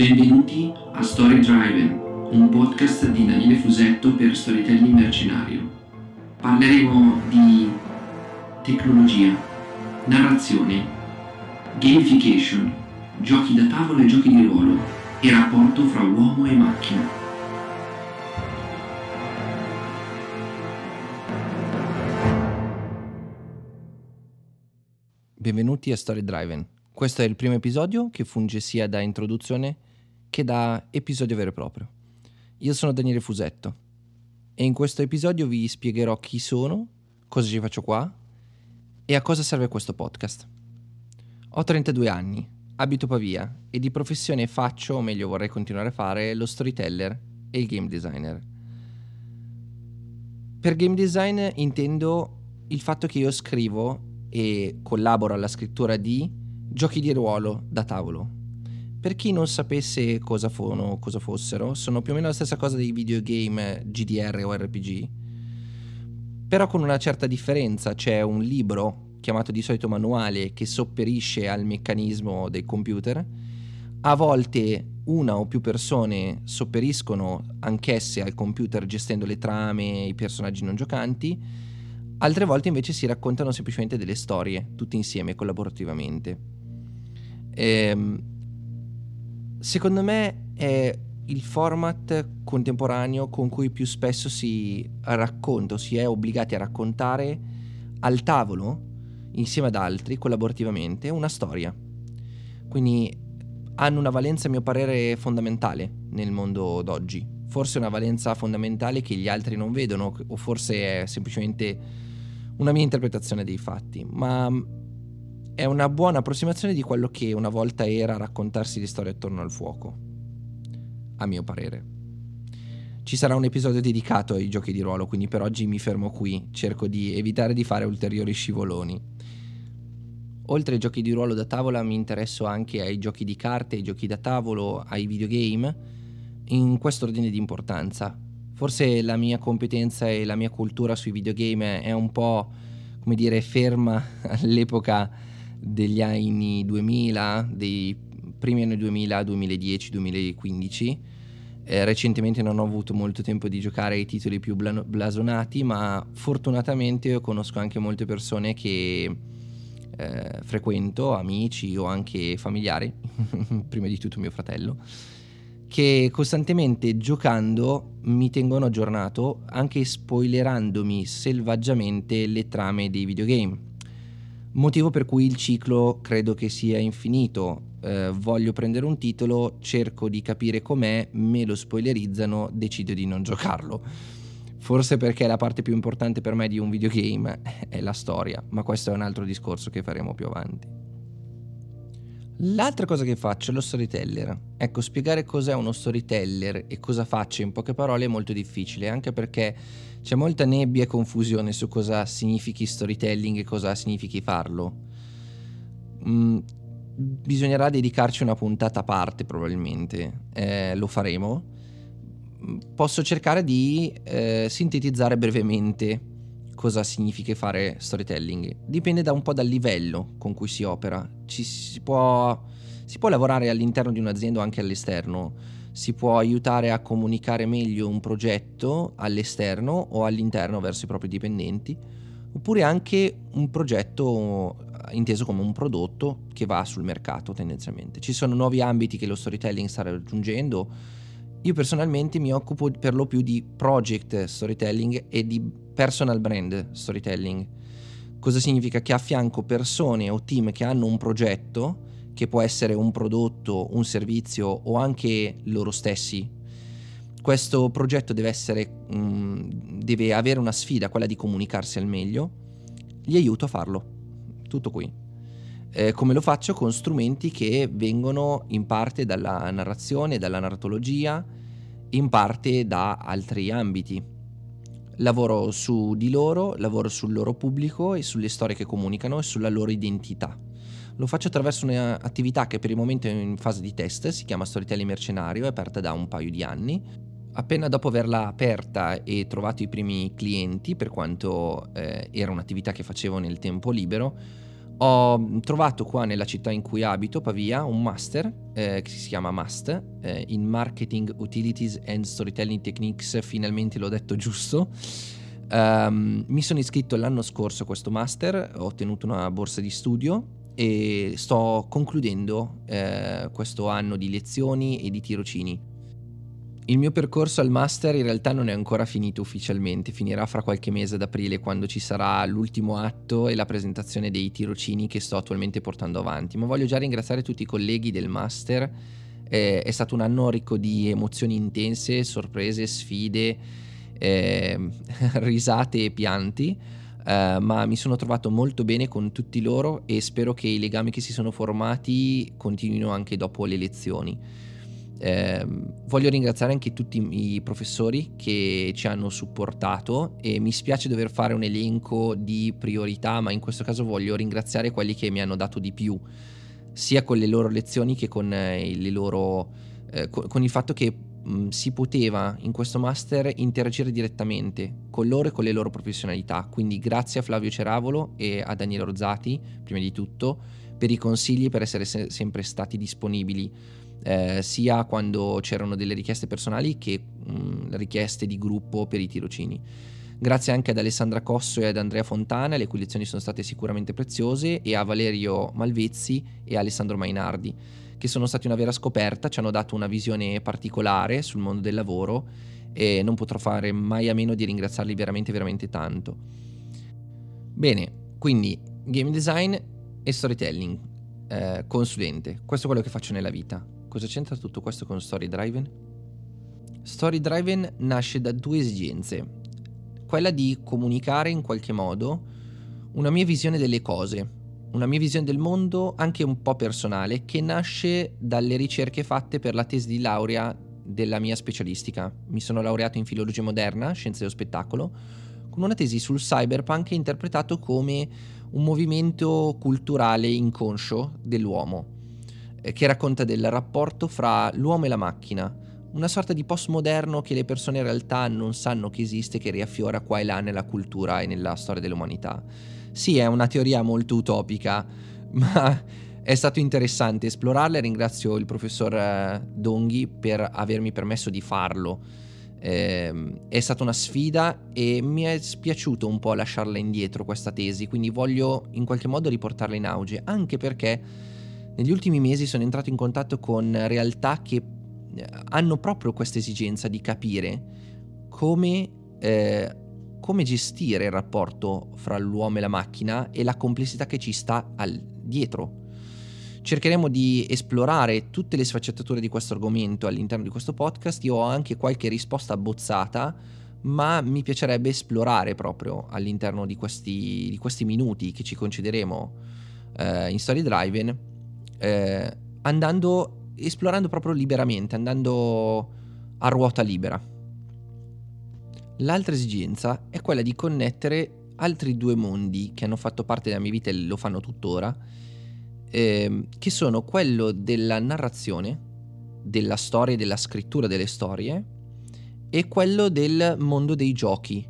Benvenuti a Story Driven, un podcast di Daniele Fusetto per Storytelling Mercenario. Parleremo di tecnologia, narrazione, gamification, giochi da tavolo e giochi di ruolo e rapporto fra uomo e macchina. Benvenuti a Story Driven. Questo è il primo episodio che funge sia da introduzione che da episodio vero e proprio. Io sono Daniele Fusetto e in questo episodio vi spiegherò chi sono, cosa ci faccio qua e a cosa serve questo podcast. Ho 32 anni, abito Pavia e di professione faccio, o meglio vorrei continuare a fare, lo storyteller e il game designer. Per game design intendo il fatto che io scrivo e collaboro alla scrittura di giochi di ruolo da tavolo, per chi non sapesse cosa, fono, cosa fossero, sono più o meno la stessa cosa dei videogame GDR o RPG, però con una certa differenza. C'è un libro chiamato di solito manuale che sopperisce al meccanismo del computer. A volte una o più persone sopperiscono anch'esse al computer gestendo le trame i personaggi non giocanti, altre volte invece si raccontano semplicemente delle storie, tutte insieme, collaborativamente. Ehm, secondo me è il format contemporaneo con cui più spesso si racconta si è obbligati a raccontare al tavolo, insieme ad altri, collaborativamente, una storia. Quindi hanno una valenza, a mio parere, fondamentale nel mondo d'oggi. Forse una valenza fondamentale che gli altri non vedono, o forse è semplicemente una mia interpretazione dei fatti, ma è una buona approssimazione di quello che una volta era raccontarsi le storie attorno al fuoco, a mio parere. Ci sarà un episodio dedicato ai giochi di ruolo, quindi per oggi mi fermo qui, cerco di evitare di fare ulteriori scivoloni. Oltre ai giochi di ruolo da tavola mi interesso anche ai giochi di carte, ai giochi da tavolo, ai videogame, in questo ordine di importanza. Forse la mia competenza e la mia cultura sui videogame è un po', come dire, ferma all'epoca degli anni 2000, dei primi anni 2000, 2010, 2015. Eh, recentemente non ho avuto molto tempo di giocare ai titoli più bla- blasonati, ma fortunatamente conosco anche molte persone che eh, frequento, amici o anche familiari, prima di tutto mio fratello, che costantemente giocando mi tengono aggiornato, anche spoilerandomi selvaggiamente le trame dei videogame motivo per cui il ciclo credo che sia infinito. Eh, voglio prendere un titolo, cerco di capire com'è, me lo spoilerizzano, decido di non giocarlo. Forse perché la parte più importante per me di un videogame è la storia, ma questo è un altro discorso che faremo più avanti. L'altra cosa che faccio è lo storyteller. Ecco, spiegare cos'è uno storyteller e cosa faccio in poche parole è molto difficile, anche perché c'è molta nebbia e confusione su cosa significhi storytelling e cosa significhi farlo. Mm, bisognerà dedicarci una puntata a parte probabilmente, eh, lo faremo. Posso cercare di eh, sintetizzare brevemente cosa significa fare storytelling. Dipende da un po' dal livello con cui si opera. Ci si può, si può lavorare all'interno di un'azienda o anche all'esterno si può aiutare a comunicare meglio un progetto all'esterno o all'interno verso i propri dipendenti, oppure anche un progetto inteso come un prodotto che va sul mercato tendenzialmente. Ci sono nuovi ambiti che lo storytelling sta raggiungendo. Io personalmente mi occupo per lo più di project storytelling e di personal brand storytelling. Cosa significa? Che affianco persone o team che hanno un progetto che può essere un prodotto, un servizio o anche loro stessi. Questo progetto deve, essere, um, deve avere una sfida, quella di comunicarsi al meglio. Gli aiuto a farlo. Tutto qui. Eh, come lo faccio? Con strumenti che vengono in parte dalla narrazione, dalla narratologia, in parte da altri ambiti. Lavoro su di loro, lavoro sul loro pubblico e sulle storie che comunicano e sulla loro identità. Lo faccio attraverso un'attività che per il momento è in fase di test, si chiama Storytelling Mercenario, è aperta da un paio di anni. Appena dopo averla aperta e trovato i primi clienti, per quanto eh, era un'attività che facevo nel tempo libero, Ho trovato qua nella città in cui abito, Pavia, un master eh, che si chiama MAST eh, in Marketing Utilities and Storytelling Techniques, finalmente l'ho detto giusto. Um, mi sono iscritto l'anno scorso a questo master, ho ottenuto una borsa di studio e sto concludendo eh, questo anno di lezioni e di tirocini. Il mio percorso al master in realtà non è ancora finito ufficialmente, finirà fra qualche mese ad aprile quando ci sarà l'ultimo atto e la presentazione dei tirocini che sto attualmente portando avanti, ma voglio già ringraziare tutti i colleghi del master, eh, è stato un anno ricco di emozioni intense, sorprese, sfide, eh, risate e pianti. Uh, ma mi sono trovato molto bene con tutti loro e spero che i legami che si sono formati continuino anche dopo le lezioni. Eh, voglio ringraziare anche tutti i professori che ci hanno supportato e mi spiace dover fare un elenco di priorità, ma in questo caso voglio ringraziare quelli che mi hanno dato di più, sia con le loro lezioni che con, eh, loro, eh, con, il fatto che mh, si poteva in questo master interagire direttamente con loro e con le loro professionalità. Quindi grazie a Flavio Ceravolo e a Daniele Rozzati, prima di tutto, per i consigli, per essere se- sempre stati disponibili eh, sia quando c'erano delle richieste personali che mh, richieste di gruppo per i tirocini. Grazie anche ad Alessandra Cosso e ad Andrea Fontana, le cui lezioni sono state sicuramente preziose, e a Valerio Malvezzi e Alessandro Mainardi, che sono stati una vera scoperta, ci hanno dato una visione particolare sul mondo del lavoro e non potrò fare mai a meno di ringraziarli veramente, veramente tanto. Bene, quindi game design e storytelling, eh, consulente, questo è quello che faccio nella vita. Cosa c'entra tutto questo con Story Driven? Story Driven nasce da due esigenze. Quella di comunicare in qualche modo una mia visione delle cose, una mia visione del mondo anche un po' personale che nasce dalle ricerche fatte per la tesi di laurea della mia specialistica. Mi sono laureato in filologia moderna, scienze dello spettacolo, con una tesi sul cyberpunk interpretato come un movimento culturale inconscio dell'uomo che racconta del rapporto fra l'uomo e la macchina, una sorta di postmoderno che le persone in realtà non sanno che esiste, che riaffiora qua e là nella cultura e nella storia dell'umanità. Sì, è una teoria molto utopica, ma è stato interessante esplorarla e ringrazio il professor eh, Donghi per avermi permesso di farlo. Eh, è stata una sfida e mi è spiaciuto un po' lasciarla indietro questa tesi, quindi voglio in qualche modo riportarla in auge, anche perché negli ultimi mesi sono entrato in contatto con realtà che eh, hanno proprio questa esigenza di capire come, eh, come gestire il rapporto fra l'uomo e la macchina e la complessità che ci sta al, dietro. Cercheremo di esplorare tutte le sfaccettature di questo argomento all'interno di questo podcast. Io ho anche qualche risposta abbozzata, ma mi piacerebbe esplorare proprio all'interno di questi, di questi minuti che ci concederemo eh, in Story Driven eh, andando, esplorando proprio liberamente, andando a ruota libera. L'altra esigenza è quella di connettere altri due mondi che hanno fatto parte della mia vita e lo fanno tuttora, eh, che sono quello della narrazione, della storia e della scrittura delle storie, e quello del mondo dei giochi,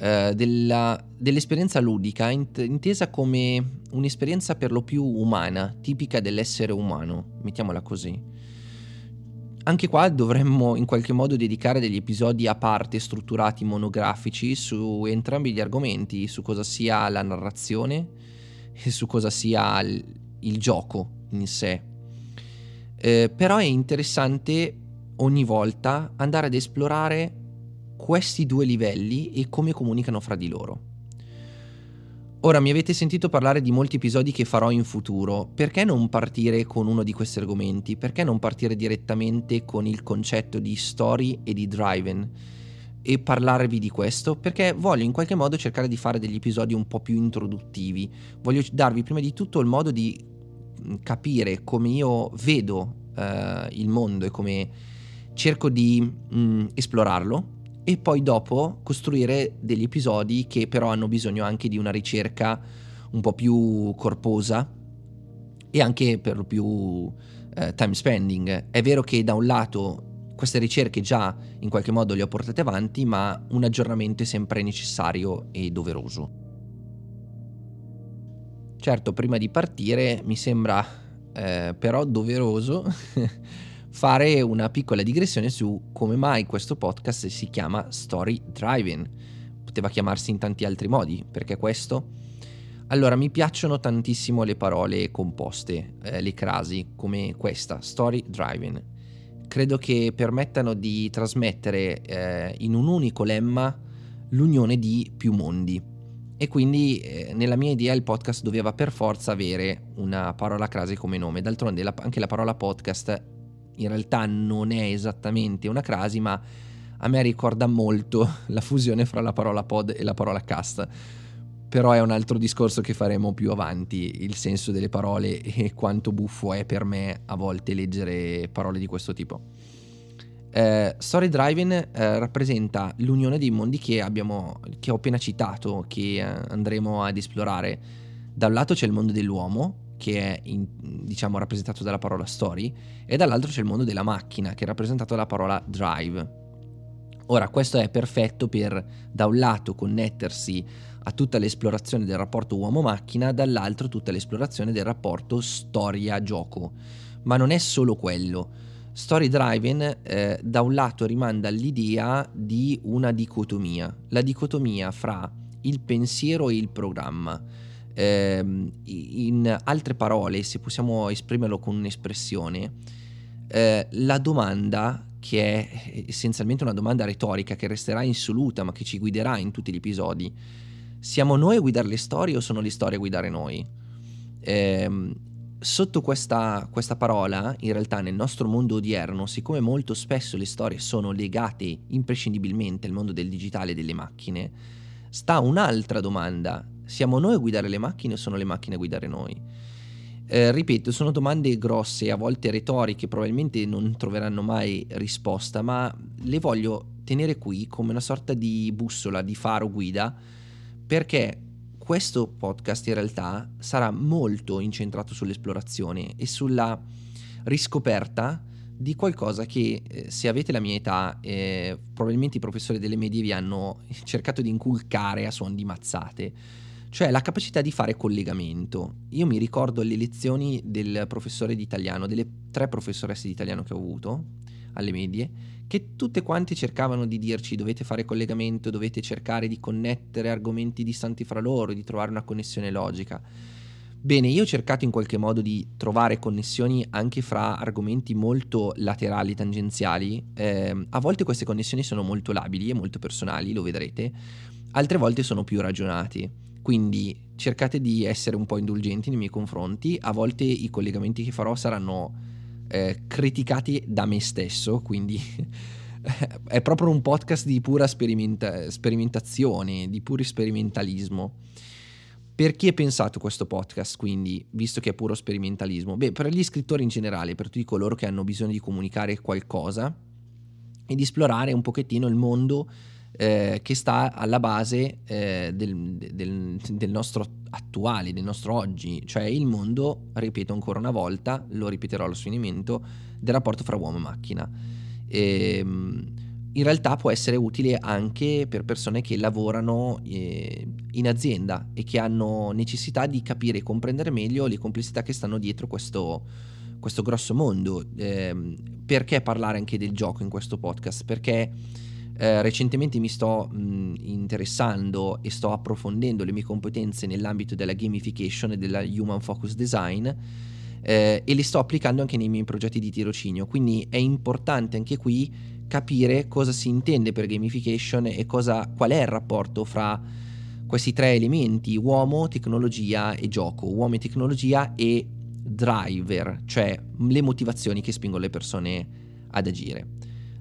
eh, della, dell'esperienza ludica int- intesa come un'esperienza per lo più umana, tipica dell'essere umano, mettiamola così. Anche qua dovremmo in qualche modo dedicare degli episodi a parte strutturati monografici su entrambi gli argomenti, su cosa sia la narrazione e su cosa sia il, il gioco in sé. Eh, però è interessante ogni volta andare ad esplorare questi due livelli e come comunicano fra di loro. Ora mi avete sentito parlare di molti episodi che farò in futuro, perché non partire con uno di questi argomenti? Perché non partire direttamente con il concetto di story e di driven? E parlarvi di questo perché voglio in qualche modo cercare di fare degli episodi un po' più introduttivi. Voglio darvi prima di tutto il modo di mm, capire come io vedo uh, il mondo e come cerco di mh, esplorarlo e poi dopo costruire degli episodi che però hanno bisogno anche di una ricerca un po' più corposa e anche per lo più eh, time spending. È vero che da un lato queste ricerche già in qualche modo le ho portate avanti, ma un aggiornamento è sempre necessario e doveroso. Certo, prima di partire mi sembra eh, però doveroso fare una piccola digressione su come mai questo podcast si chiama Story Driving. Poteva chiamarsi in tanti altri modi, perché questo? Allora, mi piacciono tantissimo le parole composte, eh, le crasi, come questa, Story Driving. Credo che permettano di trasmettere eh, in un unico lemma l'unione di più mondi e quindi eh, nella mia idea il podcast doveva per forza avere una parola crasi come nome. D'altronde la, anche la parola podcast in realtà non è esattamente una crasi, ma a me ricorda molto la fusione fra la parola pod e la parola cast. Però è un altro discorso che faremo più avanti, il senso delle parole e quanto buffo è per me a volte leggere parole di questo tipo. Eh, Story Driving eh, rappresenta l'unione dei mondi che, abbiamo, che ho appena citato, che eh, andremo ad esplorare. Da un lato c'è il mondo dell'uomo, che è in, diciamo rappresentato dalla parola story, e dall'altro c'è il mondo della macchina, che è rappresentato dalla parola drive. Ora, questo è perfetto per, da un lato, connettersi a tutta l'esplorazione del rapporto uomo-macchina, dall'altro tutta l'esplorazione del rapporto storia-gioco. Ma non è solo quello Story Driving eh, da un lato rimanda all'idea di una dicotomia, la dicotomia fra il pensiero e il programma. Eh, in altre parole, se possiamo esprimerlo con un'espressione, eh, la domanda che è essenzialmente una domanda retorica che resterà insoluta ma che ci guiderà in tutti gli episodi, siamo noi a guidare le storie o sono le storie a guidare noi? Eh, sotto questa, questa, parola, in realtà nel nostro mondo odierno, siccome molto spesso le storie sono legate imprescindibilmente al mondo del digitale e delle macchine, sta un'altra domanda. Siamo noi a guidare le macchine o sono le macchine a guidare noi? Eh, ripeto, sono domande grosse, a volte retoriche, probabilmente non troveranno mai risposta, ma le voglio tenere qui come una sorta di bussola, di faro guida, perché questo podcast in realtà sarà molto incentrato sull'esplorazione e sulla riscoperta di qualcosa che eh, se avete la mia età eh, probabilmente i professori delle medie vi hanno cercato di inculcare a suon di mazzate cioè la capacità di fare collegamento io mi ricordo le lezioni del professore di italiano delle tre professoresse di italiano che ho avuto alle medie che tutte quante cercavano di dirci dovete fare collegamento, dovete cercare di connettere argomenti distanti fra loro, di trovare una connessione logica. Bene, io ho cercato in qualche modo di trovare connessioni anche fra argomenti molto laterali, tangenziali. Eh, a volte queste connessioni sono molto labili e molto personali, lo vedrete, altre volte sono più ragionati. Quindi cercate di essere un po' indulgenti nei miei confronti, a volte i collegamenti che farò saranno eh, criticati da me stesso, quindi è proprio un podcast di pura sperimenta- sperimentazione, di puro sperimentalismo. Per chi è pensato questo podcast, quindi, visto che è puro sperimentalismo? Beh, per gli scrittori in generale, per tutti coloro che hanno bisogno di comunicare qualcosa e di esplorare un pochettino il mondo eh, che sta alla base eh, del, del, del, nostro attuale, del nostro oggi, cioè il mondo, ripeto ancora una volta, lo ripeterò allo sfinimento, del rapporto fra uomo e macchina. E, ehm, in realtà può essere utile anche per persone che lavorano eh, in azienda e che hanno necessità di capire e comprendere meglio le complessità che stanno dietro questo, questo grosso mondo. Eh, perché parlare anche del gioco in questo podcast? Perché eh, recentemente mi sto mh, interessando e sto approfondendo le mie competenze nell'ambito della gamification e della human focus design eh, e le sto applicando anche nei miei progetti di tirocinio, quindi è importante anche qui capire cosa si intende per gamification e cosa, qual è il rapporto fra questi tre elementi, uomo, tecnologia e gioco, uomo e tecnologia e driver, cioè le motivazioni che spingono le persone ad agire.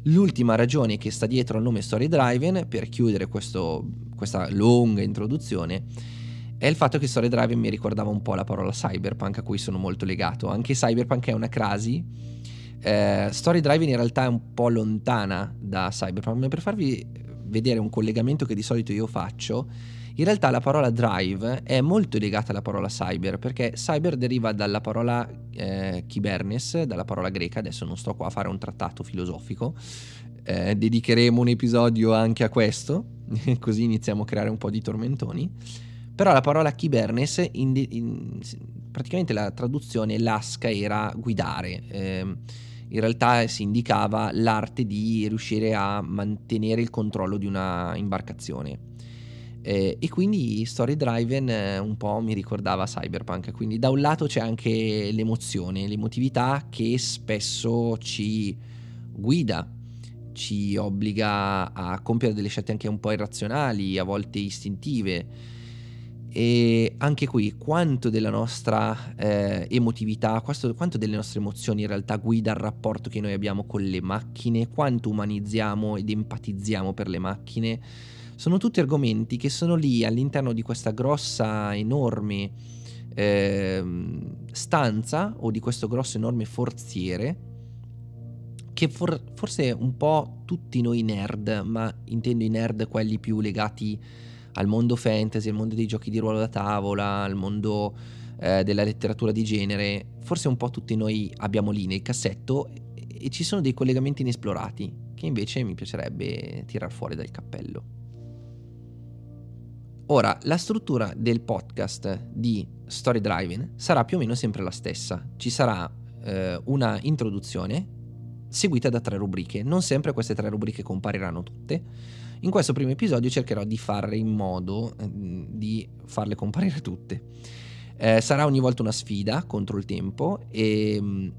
L'ultima ragione che sta dietro al nome Story Driven, per chiudere questo, questa lunga introduzione, è il fatto che Story Driven mi ricordava un po' la parola cyberpunk a cui sono molto legato. Anche cyberpunk è una crasi. Eh, Story Driven in realtà è un po' lontana da cyberpunk, ma per farvi vedere un collegamento che di solito io faccio, in realtà la parola drive è molto legata alla parola cyber, perché cyber deriva dalla parola eh, kibernes, dalla parola greca, adesso non sto qua a fare un trattato filosofico, eh, dedicheremo un episodio anche a questo, così iniziamo a creare un po' di tormentoni, Però la parola Kibernes, in, in, praticamente la traduzione lasca era guidare. Eh, in realtà si indicava l'arte di riuscire a mantenere il controllo di una imbarcazione. Eh, e quindi Story Driven eh, un po' mi ricordava Cyberpunk, quindi da un lato c'è anche l'emozione, l'emotività che spesso ci guida, ci obbliga a compiere delle scelte anche un po' irrazionali, a volte istintive. E anche qui, quanto della nostra eh, emotività, quanto, delle nostre emozioni in realtà guida il rapporto che noi abbiamo con le macchine, quanto umanizziamo ed empatizziamo per le macchine sono tutti argomenti che sono lì all'interno di questa grossa, enorme eh, stanza o di questo grosso, enorme forziere che for- forse un po' tutti noi nerd, ma intendo i nerd quelli più legati al mondo fantasy, al mondo dei giochi di ruolo da tavola, al mondo eh, della letteratura di genere, forse un po' tutti noi abbiamo lì nel cassetto e, e ci sono dei collegamenti inesplorati che invece mi piacerebbe tirar fuori dal cappello. Ora, la struttura del podcast di Story Driving sarà più o meno sempre la stessa. Ci sarà eh, una introduzione seguita da tre rubriche. Non sempre queste tre rubriche compariranno tutte. In questo primo episodio cercherò di fare in modo eh, di farle comparire tutte. Eh, sarà ogni volta una sfida contro il tempo e mh, mm,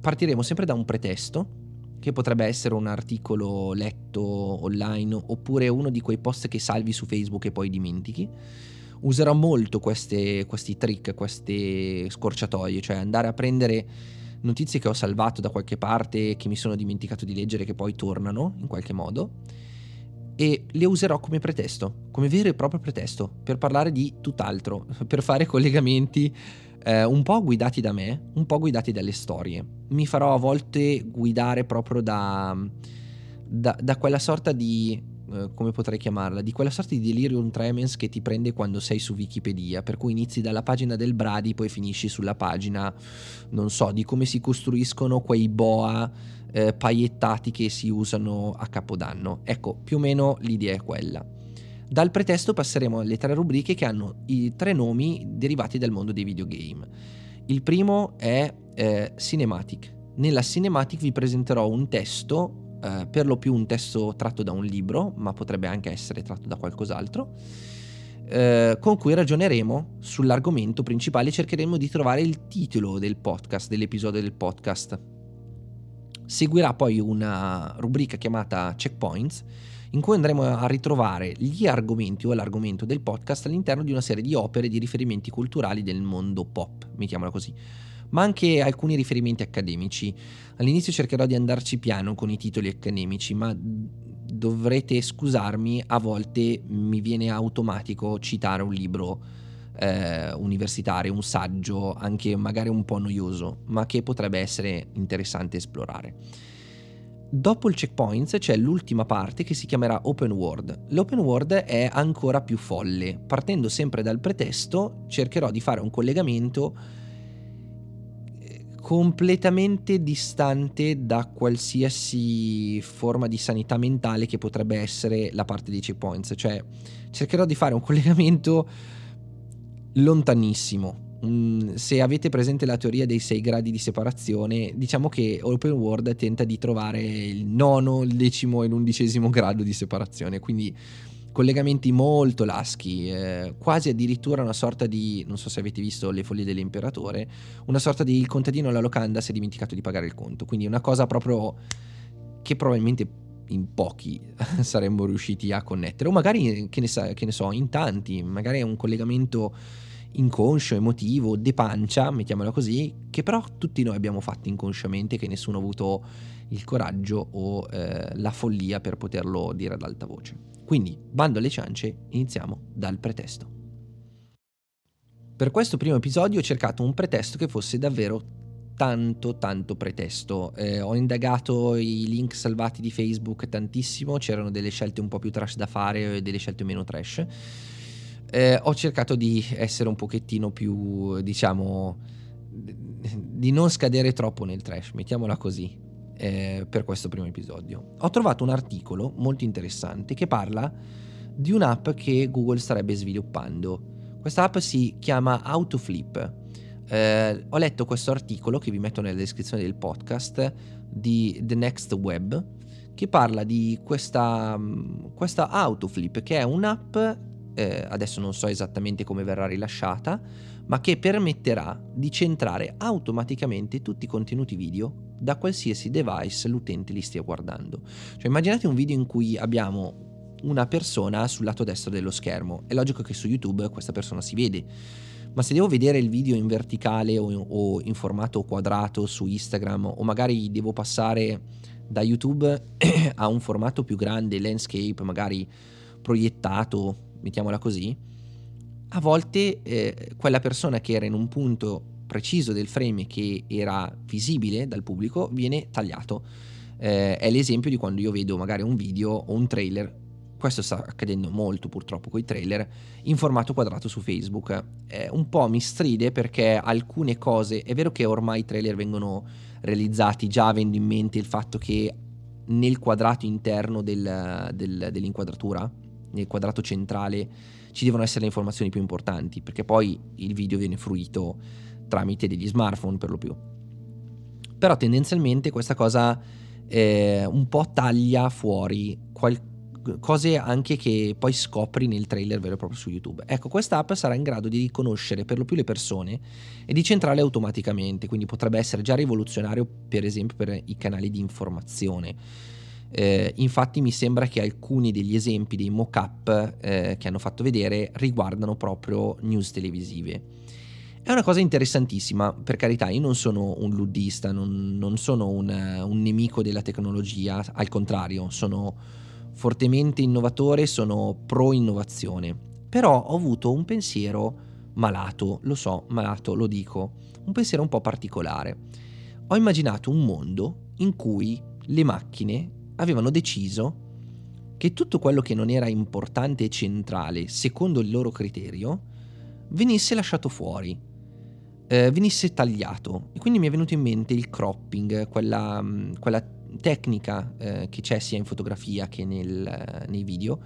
partiremo sempre da un pretesto che potrebbe essere un articolo letto online oppure uno di quei post che salvi su Facebook e poi dimentichi. Userò molto queste, questi trick, queste scorciatoie, cioè andare a prendere notizie che ho salvato da qualche parte che mi sono dimenticato di leggere che poi tornano in qualche modo e le userò come pretesto, come vero e proprio pretesto per parlare di tutt'altro, per fare collegamenti eh, un po' guidati da me, un po' guidati dalle storie. Mi farò a volte guidare proprio da, da, da quella sorta di eh, come potrei chiamarla, di quella sorta di delirium tremens che ti prende quando sei su Wikipedia, per cui inizi dalla pagina del Brady, poi finisci sulla pagina, non so, di come si costruiscono quei boa eh, paiettati che si usano a Capodanno. Ecco, più o meno l'idea è quella. Dal pretesto passeremo alle tre rubriche che hanno i tre nomi derivati dal mondo dei videogame. Il primo è eh, Cinematic. Nella Cinematic vi presenterò un testo, eh, per lo più un testo tratto da un libro, ma potrebbe anche essere tratto da qualcos'altro, eh, con cui ragioneremo sull'argomento principale e cercheremo di trovare il titolo del podcast, dell'episodio del podcast. Seguirà poi una rubrica chiamata Checkpoints in cui andremo a ritrovare gli argomenti o l'argomento del podcast all'interno di una serie di opere di riferimenti culturali del mondo pop, mettiamola così, ma anche alcuni riferimenti accademici. All'inizio cercherò di andarci piano con i titoli accademici, ma dovrete scusarmi, a volte mi viene automatico citare un libro eh, universitario, un saggio, anche magari un po' noioso, ma che potrebbe essere interessante esplorare. Dopo il checkpoints c'è l'ultima parte che si chiamerà open world. L'open world è ancora più folle. Partendo sempre dal pretesto, cercherò di fare un collegamento eh, completamente distante da qualsiasi forma di sanità mentale che potrebbe essere la parte dei checkpoints, cioè cercherò di fare un collegamento lontanissimo Se avete presente la teoria dei sei gradi di separazione, diciamo che Open World tenta di trovare il nono, il decimo e l'undicesimo grado di separazione, quindi collegamenti molto laschi, eh, quasi addirittura una sorta di, non so se avete visto le foglie dell'imperatore, una sorta di il contadino alla locanda si è dimenticato di pagare il conto, quindi una cosa proprio che probabilmente in pochi saremmo riusciti a connettere, o magari che ne, sa, che ne so, in tanti, magari è un collegamento inconscio, emotivo, de pancia, mettiamola così, che però tutti noi abbiamo fatto inconsciamente, che nessuno ha avuto il coraggio o eh, la follia per poterlo dire ad alta voce. Quindi, bando alle ciance, iniziamo dal pretesto. Per questo primo episodio ho cercato un pretesto che fosse davvero tanto tanto pretesto. Eh, ho indagato i link salvati di Facebook tantissimo, c'erano delle scelte un po' più trash da fare e delle scelte meno trash eh, ho cercato di essere un pochettino più, diciamo, di non scadere troppo nel trash, mettiamola così, eh, per questo primo episodio. Ho trovato un articolo molto interessante che parla di un'app che Google starebbe sviluppando. Questa app si chiama Autoflip. Eh, ho letto questo articolo che vi metto nella descrizione del podcast di The Next Web che parla di questa, questa Autoflip che è un'app, eh, adesso non so esattamente come verrà rilasciata, ma che permetterà di centrare automaticamente tutti i contenuti video da qualsiasi device l'utente li stia guardando. Cioè immaginate un video in cui abbiamo una persona sul lato destro dello schermo. È logico che su YouTube questa persona si vede, ma se devo vedere il video in verticale o in, o in formato quadrato su Instagram o magari devo passare da YouTube a un formato più grande, landscape, magari proiettato, mettiamola così, a volte eh, quella persona che era in un punto preciso del frame che era visibile dal pubblico viene tagliato. Eh, è l'esempio di quando io vedo magari un video o un trailer questo sta accadendo molto purtroppo con i trailer, in formato quadrato su Facebook. Eh, un po' mi stride perché alcune cose, è vero che ormai i trailer vengono realizzati già avendo in mente il fatto che nel quadrato interno del, del, dell'inquadratura, nel quadrato centrale, ci devono essere le informazioni più importanti, perché poi il video viene fruito tramite degli smartphone per lo più. Però tendenzialmente questa cosa eh, un po' taglia fuori qualcosa cose anche che poi scopri nel trailer vero e proprio su YouTube. Ecco, questa app sarà in grado di riconoscere per lo più le persone e di centrarle automaticamente, quindi potrebbe essere già rivoluzionario per esempio per i canali di informazione. Eh, infatti mi sembra che alcuni degli esempi dei mock-up eh, che hanno fatto vedere riguardano proprio news televisive. È una cosa interessantissima, per carità, io non sono un luddista, non, non sono un, un nemico della tecnologia, al contrario, sono fortemente innovatore, sono pro innovazione. Però ho avuto un pensiero malato, lo so, malato, lo dico, un pensiero un po' particolare. Ho immaginato un mondo in cui le macchine avevano deciso che tutto quello che non era importante e centrale, secondo il loro criterio, venisse lasciato fuori, eh, venisse tagliato. E quindi mi è venuto in mente il cropping, quella, quella tecnica eh, che c'è sia in fotografia che nel, eh, nei video,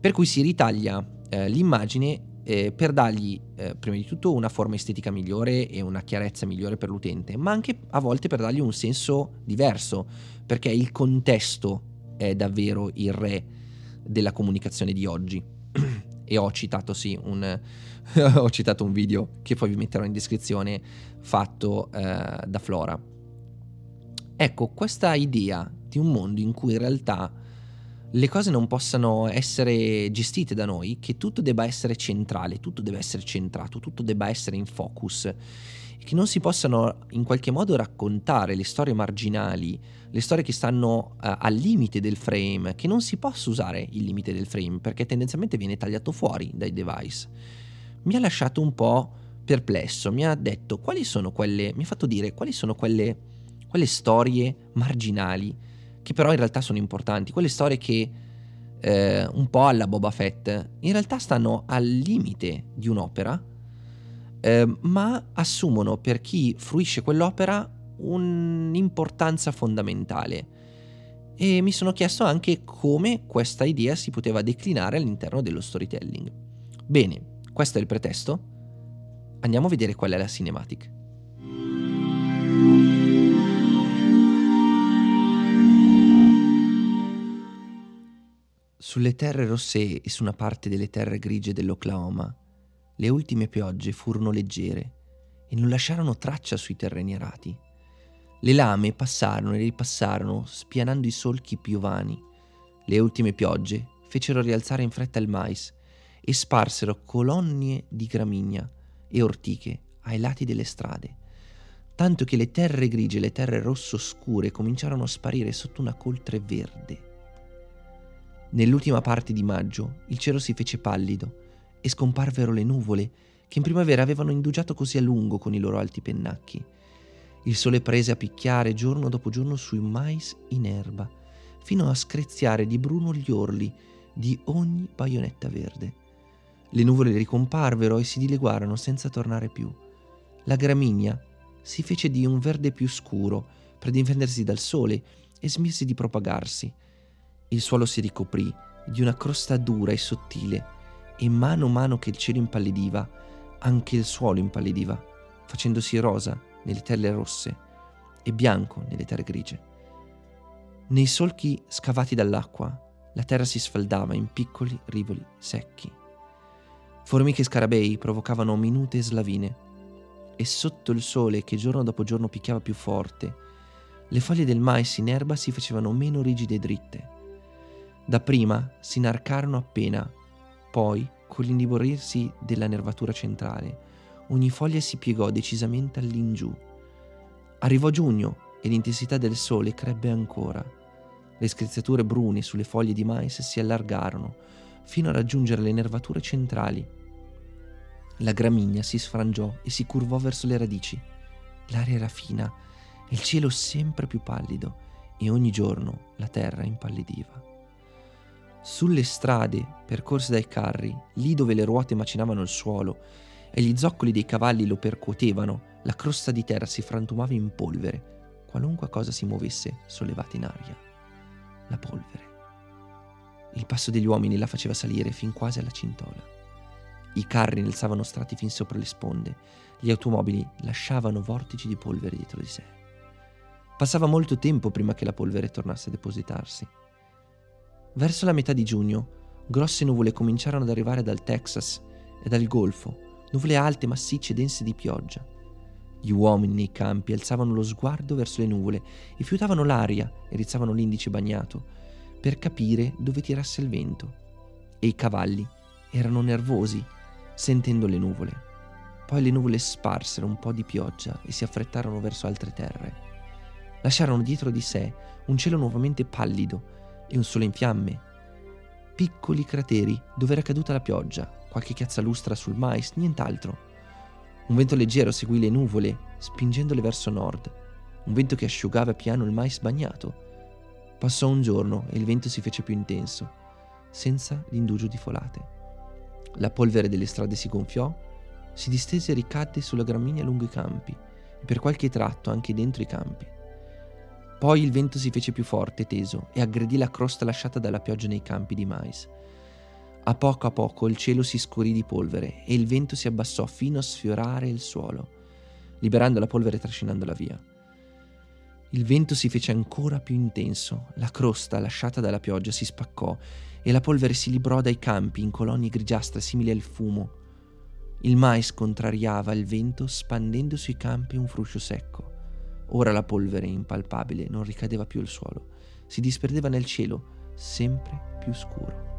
per cui si ritaglia eh, l'immagine eh, per dargli eh, prima di tutto una forma estetica migliore e una chiarezza migliore per l'utente, ma anche a volte per dargli un senso diverso, perché il contesto è davvero il re della comunicazione di oggi. e ho citato sì un, ho citato un video che poi vi metterò in descrizione fatto eh, da Flora Ecco, questa idea di un mondo in cui in realtà le cose non possano essere gestite da noi, che tutto debba essere centrale, tutto deve essere centrato, tutto debba essere in focus, e che non si possano in qualche modo raccontare le storie marginali, le storie che stanno uh, al limite del frame, che non si possa usare il limite del frame perché tendenzialmente viene tagliato fuori dai device. Mi ha lasciato un po' perplesso, mi ha detto quali sono quelle, mi ha fatto dire quali sono quelle quelle storie marginali, che però in realtà sono importanti, quelle storie che eh, un po' alla Boba Fett, in realtà stanno al limite di un'opera, eh, ma assumono per chi fruisce quell'opera un'importanza fondamentale. E mi sono chiesto anche come questa idea si poteva declinare all'interno dello storytelling. Bene, questo è il pretesto. Andiamo a vedere qual è la cinematic. Sulle terre rosse e su una parte delle terre grigie dell'Oklahoma, le ultime piogge furono leggere e non lasciarono traccia sui terreni arati. Le lame passarono e ripassarono, spianando i solchi piovani. Le ultime piogge fecero rialzare in fretta il mais e sparsero colonne di gramigna e ortiche ai lati delle strade, tanto che le terre grigie e le terre rosso scure cominciarono a sparire sotto una coltre verde. Nell'ultima parte di maggio il cielo si fece pallido e scomparvero le nuvole che in primavera avevano indugiato così a lungo con i loro alti pennacchi. Il sole prese a picchiare giorno dopo giorno sui mais in erba, fino a screziare di bruno gli orli di ogni baionetta verde. Le nuvole ricomparvero e si dileguarono senza tornare più. La gramigna si fece di un verde più scuro per difendersi dal sole e smise di propagarsi il suolo si ricoprì di una crosta dura e sottile e mano a mano che il cielo impallidiva, anche il suolo impallidiva, facendosi rosa nelle terre rosse e bianco nelle terre grigie. Nei solchi scavati dall'acqua, la terra si sfaldava in piccoli rivoli secchi. Formiche e scarabei provocavano minute slavine e sotto il sole che giorno dopo giorno picchiava più forte, le foglie del mais in erba si facevano meno rigide e dritte. Dapprima si inarcarono appena, poi, con l'indiborirsi della nervatura centrale, ogni foglia si piegò decisamente all'ingiù. Arrivò giugno e l'intensità del sole crebbe ancora. Le scrizzature brune sulle foglie di mais si allargarono fino a raggiungere le nervature centrali. La gramigna si sfrangiò e si curvò verso le radici. L'aria era fina e il cielo sempre più pallido e ogni giorno la terra impallidiva. Sulle strade percorse dai carri, lì dove le ruote macinavano il suolo e gli zoccoli dei cavalli lo percuotevano, la crosta di terra si frantumava in polvere, qualunque cosa si muovesse sollevata in aria. La polvere. Il passo degli uomini la faceva salire fin quasi alla cintola. I carri ne alzavano strati fin sopra le sponde, gli automobili lasciavano vortici di polvere dietro di sé. Passava molto tempo prima che la polvere tornasse a depositarsi. Verso la metà di giugno, grosse nuvole cominciarono ad arrivare dal Texas e dal Golfo, nuvole alte, massicce e dense di pioggia. Gli uomini nei campi alzavano lo sguardo verso le nuvole e fiutavano l'aria e rizzavano l'indice bagnato per capire dove tirasse il vento. E i cavalli erano nervosi sentendo le nuvole. Poi le nuvole sparsero un po' di pioggia e si affrettarono verso altre terre. Lasciarono dietro di sé un cielo nuovamente pallido e un sole in fiamme. Piccoli crateri dove era caduta la pioggia, qualche chiazza lustra sul mais, nient'altro. Un vento leggero seguì le nuvole, spingendole verso nord, un vento che asciugava piano il mais bagnato Passò un giorno e il vento si fece più intenso, senza l'indugio di folate. La polvere delle strade si gonfiò, si distese e ricadde sulla gramigna lungo i campi e per qualche tratto anche dentro i campi. Poi il vento si fece più forte teso e aggredì la crosta lasciata dalla pioggia nei campi di mais. A poco a poco il cielo si scurì di polvere e il vento si abbassò fino a sfiorare il suolo, liberando la polvere e trascinandola via. Il vento si fece ancora più intenso, la crosta lasciata dalla pioggia si spaccò e la polvere si librò dai campi in colonie grigiastre simili al fumo. Il mais contrariava il vento spandendo sui campi un fruscio secco. Ora la polvere impalpabile non ricadeva più al suolo, si disperdeva nel cielo, sempre più scuro.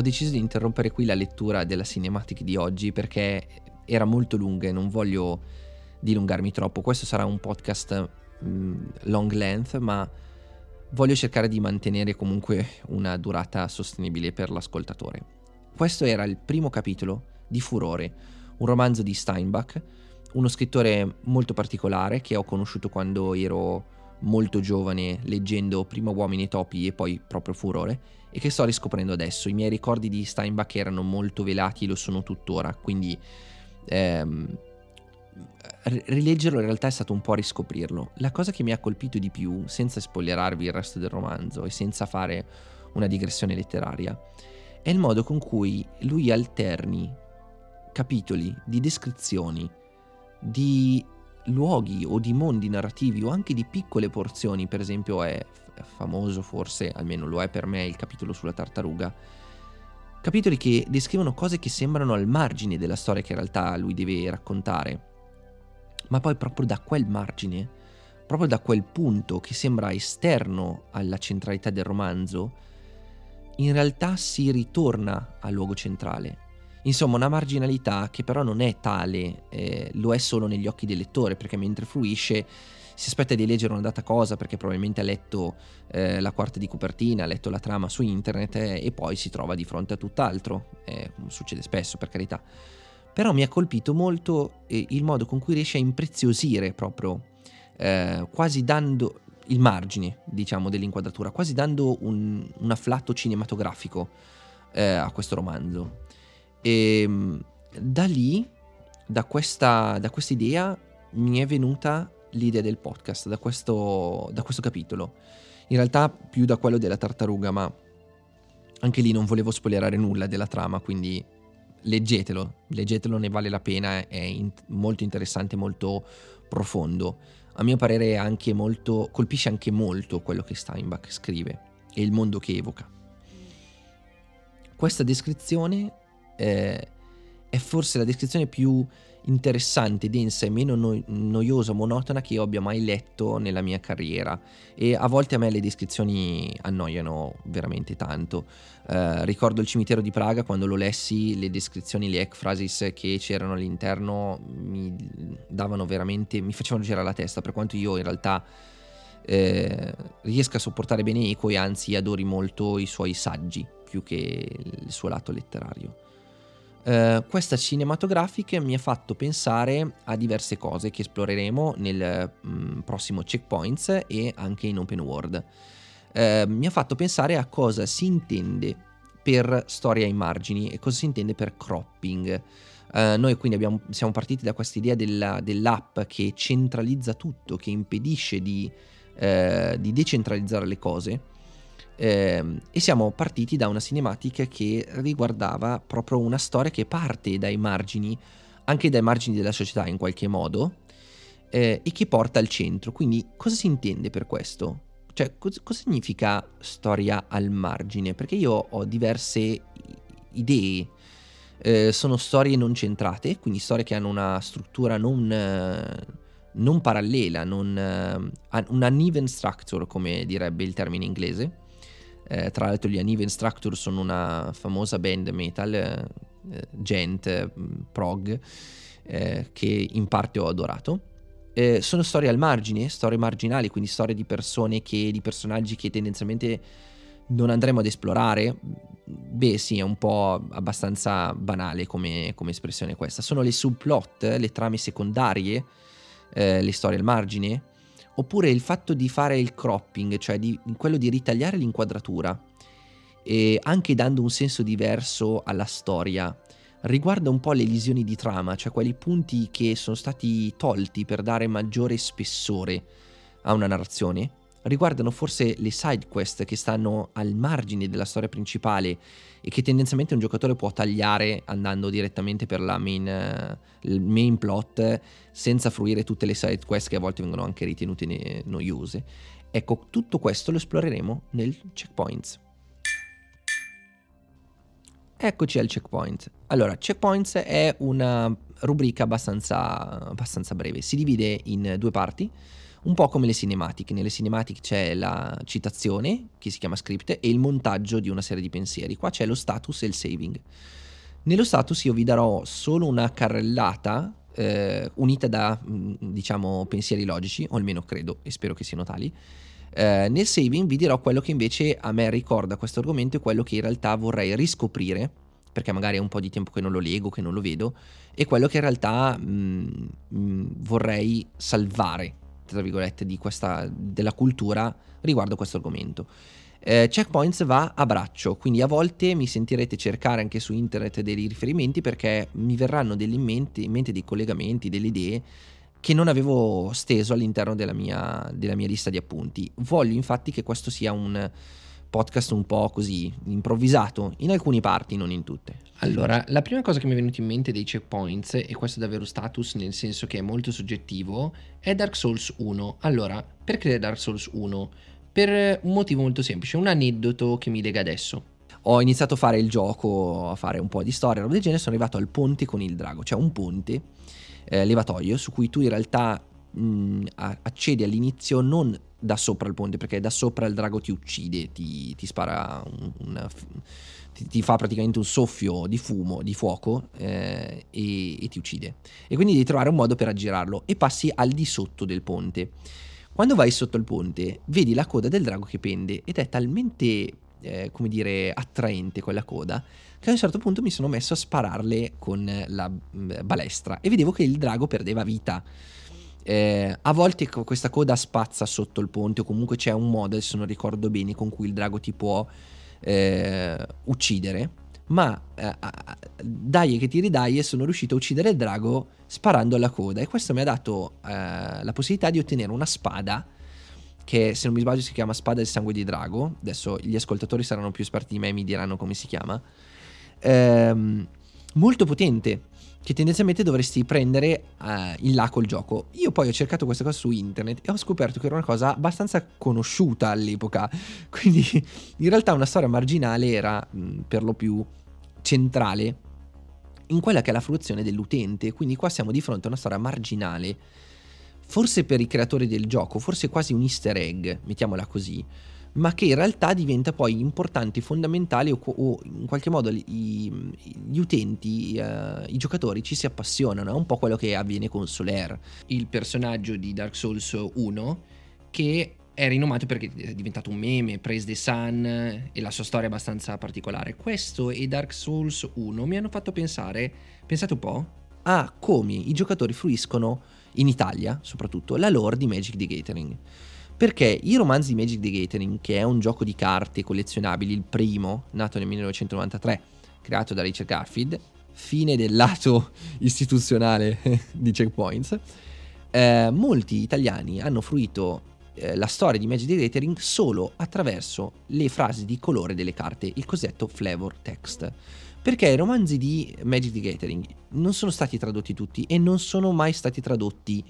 ho deciso di interrompere qui la lettura della cinematic di oggi perché era molto lunga e non voglio dilungarmi troppo. Questo sarà un podcast mh, mm, long length, ma voglio cercare di mantenere comunque una durata sostenibile per l'ascoltatore. Questo era il primo capitolo di Furore, un romanzo di Steinbach, uno scrittore molto particolare che ho conosciuto quando ero molto giovane leggendo prima Uomini e Topi e poi proprio Furore e che sto riscoprendo adesso. I miei ricordi di Steinbach erano molto velati e lo sono tuttora, quindi ehm, rileggerlo in realtà è stato un po' riscoprirlo. La cosa che mi ha colpito di più, senza spoilerarvi il resto del romanzo e senza fare una digressione letteraria, è il modo con cui lui alterni capitoli di descrizioni di luoghi o di mondi narrativi o anche di piccole porzioni, per esempio è famoso forse, almeno lo è per me, il capitolo sulla tartaruga, capitoli che descrivono cose che sembrano al margine della storia che in realtà lui deve raccontare, ma poi proprio da quel margine, proprio da quel punto che sembra esterno alla centralità del romanzo, in realtà si ritorna al luogo centrale Insomma, una marginalità che però non è tale, eh, lo è solo negli occhi del lettore, perché mentre fruisce si aspetta di leggere una data cosa perché probabilmente ha letto eh, la quarta di copertina, ha letto la trama su internet eh, e poi si trova di fronte a tutt'altro. Eh, succede spesso, per carità. Però mi ha colpito molto eh, il modo con cui riesce a impreziosire proprio, eh, quasi dando il margine, diciamo, dell'inquadratura, quasi dando un, un afflatto cinematografico a questo romanzo. E ehm, da lì, da questa, da questa idea, mi è venuta l'idea del podcast, da questo, da questo capitolo. In realtà più da quello della tartaruga, ma anche lì non volevo spoilerare nulla della trama, quindi leggetelo, leggetelo, ne vale la pena, è in- molto interessante, molto profondo. A mio parere anche molto, colpisce anche molto quello che Steinbach scrive e il mondo che evoca. Questa descrizione eh, è forse la descrizione più interessante, densa e meno no- noiosa, monotona che io abbia mai letto nella mia carriera e a volte a me le descrizioni annoiano veramente tanto. Eh, ricordo il cimitero di Praga quando lo lessi, le descrizioni, le ekphrasis che c'erano all'interno mi davano veramente, mi facevano girare la testa per quanto io in realtà eh, riesca a sopportare bene Eco e anzi adori molto i suoi saggi più che il suo lato letterario. Uh, questa cinematografica mi ha fatto pensare a diverse cose che esploreremo nel um, prossimo checkpoints e anche in open world. Uh, mi ha fatto pensare a cosa si intende per storia ai margini e cosa si intende per cropping. Uh, noi quindi abbiamo, siamo partiti da questa idea della, dell'app che centralizza tutto, che impedisce di, di decentralizzare le cose eh, e siamo partiti da una cinematica che riguardava proprio una storia che parte dai margini, anche dai margini della società in qualche modo, eh, e che porta al centro. Quindi cosa si intende per questo? Cioè, cos- cosa significa storia al margine? Perché io ho diverse idee. Eh, sono storie non centrate, quindi storie che hanno una struttura non, eh, non parallela, non, uh, un uneven structure, come direbbe il termine inglese. Eh, tra l'altro gli Uneven Structure sono una famosa band metal, eh, gent, mm, prog, eh, che in parte ho adorato. Eh, sono storie al margine, storie marginali, quindi storie di persone che, di personaggi che tendenzialmente non andremo ad esplorare. Beh, sì, è un po' abbastanza banale come, come espressione questa. Sono le subplot, le trame secondarie, eh, le storie al margine, oppure il fatto di fare il cropping, cioè di, quello di ritagliare l'inquadratura, e anche dando un senso diverso alla storia, riguarda un po' le lesioni di trama, cioè quei punti che sono stati tolti per dare maggiore spessore a una narrazione, riguardano forse le side quest che stanno al margine della storia principale e che tendenzialmente un giocatore può tagliare andando direttamente per la main, uh, il main plot senza fruire tutte le side quest che a volte vengono anche ritenute noiose. Ecco, tutto questo lo esploreremo nel checkpoints. Eccoci al checkpoint. Allora, checkpoints è una rubrica abbastanza, abbastanza breve, si divide in due parti un po' come le cinematic. Nelle cinematic c'è la citazione, che si chiama script, e il montaggio di una serie di pensieri. Qua c'è lo status e il saving. Nello status io vi darò solo una carrellata eh, unita da, mm, diciamo, pensieri logici, o almeno credo e spero che siano tali. Eh, nel saving vi dirò quello che invece a me ricorda questo argomento e quello che in realtà vorrei riscoprire, perché magari è un po' di tempo che non lo leggo, che non lo vedo, e quello che in realtà mh, mm, mh, mm, vorrei salvare tra virgolette, di questa, della cultura riguardo questo argomento. Eh, checkpoints va a braccio, quindi a volte mi sentirete cercare anche su internet dei riferimenti perché mi verranno in mente, in mente dei collegamenti, delle idee che non avevo steso all'interno della mia, della mia lista di appunti. Voglio infatti che questo sia un podcast un po' così improvvisato, in alcune parti, non in tutte. Allora, la prima cosa che mi è venuta in mente dei checkpoints, e questo è davvero status nel senso che è molto soggettivo, è Dark Souls 1. Allora, perché Dark Souls 1? Per un motivo molto semplice, un aneddoto che mi lega adesso. Ho iniziato a fare il gioco, a fare un po' di storia, roba del genere, sono arrivato al ponte con il drago, cioè un ponte eh, levatoio su cui tu in realtà mh, accedi all'inizio non da sopra il ponte, perché da sopra il drago ti uccide, ti, ti spara un, una, ti, ti, fa praticamente un soffio di fumo, di fuoco eh, e, e, ti uccide. E quindi devi trovare un modo per aggirarlo e passi al di sotto del ponte. Quando vai sotto il ponte, vedi la coda del drago che pende ed è talmente, eh, come dire, attraente quella coda che a un certo punto mi sono messo a spararle con la mm, balestra e vedevo che il drago perdeva vita. Eh, a volte questa coda spazza sotto il ponte o comunque c'è un modo, adesso non ricordo bene, con cui il drago ti può eh, uccidere. ma eh, dai che ti ridai sono riuscito a uccidere il drago sparando alla coda e questo mi ha dato eh, la possibilità di ottenere una spada che se non mi sbaglio si chiama spada del sangue di drago, adesso gli ascoltatori saranno più esperti di me e mi diranno come si chiama, ehm, molto potente che tendenzialmente dovresti prendere uh, in là col gioco. Io poi ho cercato questa cosa su internet e ho scoperto che era una cosa abbastanza conosciuta all'epoca, quindi in realtà una storia marginale era mh, per lo più centrale in quella che è la fruizione dell'utente, quindi qua siamo di fronte a una storia marginale, forse per i creatori del gioco, forse quasi un easter egg, mettiamola così, ma che in realtà diventa poi importante, fondamentale o, o in qualche modo i, gli utenti, uh, i giocatori ci si appassionano, è un po' quello che avviene con Soler, il personaggio di Dark Souls 1 che è rinomato perché è diventato un meme, Praise the Sun e la sua storia è abbastanza particolare. Questo e Dark Souls 1 mi hanno fatto pensare, pensate un po', a come i giocatori fruiscono in Italia, soprattutto, la lore di Magic the Gathering. Perché i romanzi Magic the Gathering, che è un gioco di carte collezionabili, il primo, nato nel 1993, creato da Richard Garfield, fine del lato istituzionale di Checkpoints, eh, molti italiani hanno fruito eh, la storia di Magic the Gathering solo attraverso le frasi di colore delle carte, il cosiddetto flavor text. Perché i romanzi di Magic the Gathering non sono stati tradotti tutti e non sono mai stati tradotti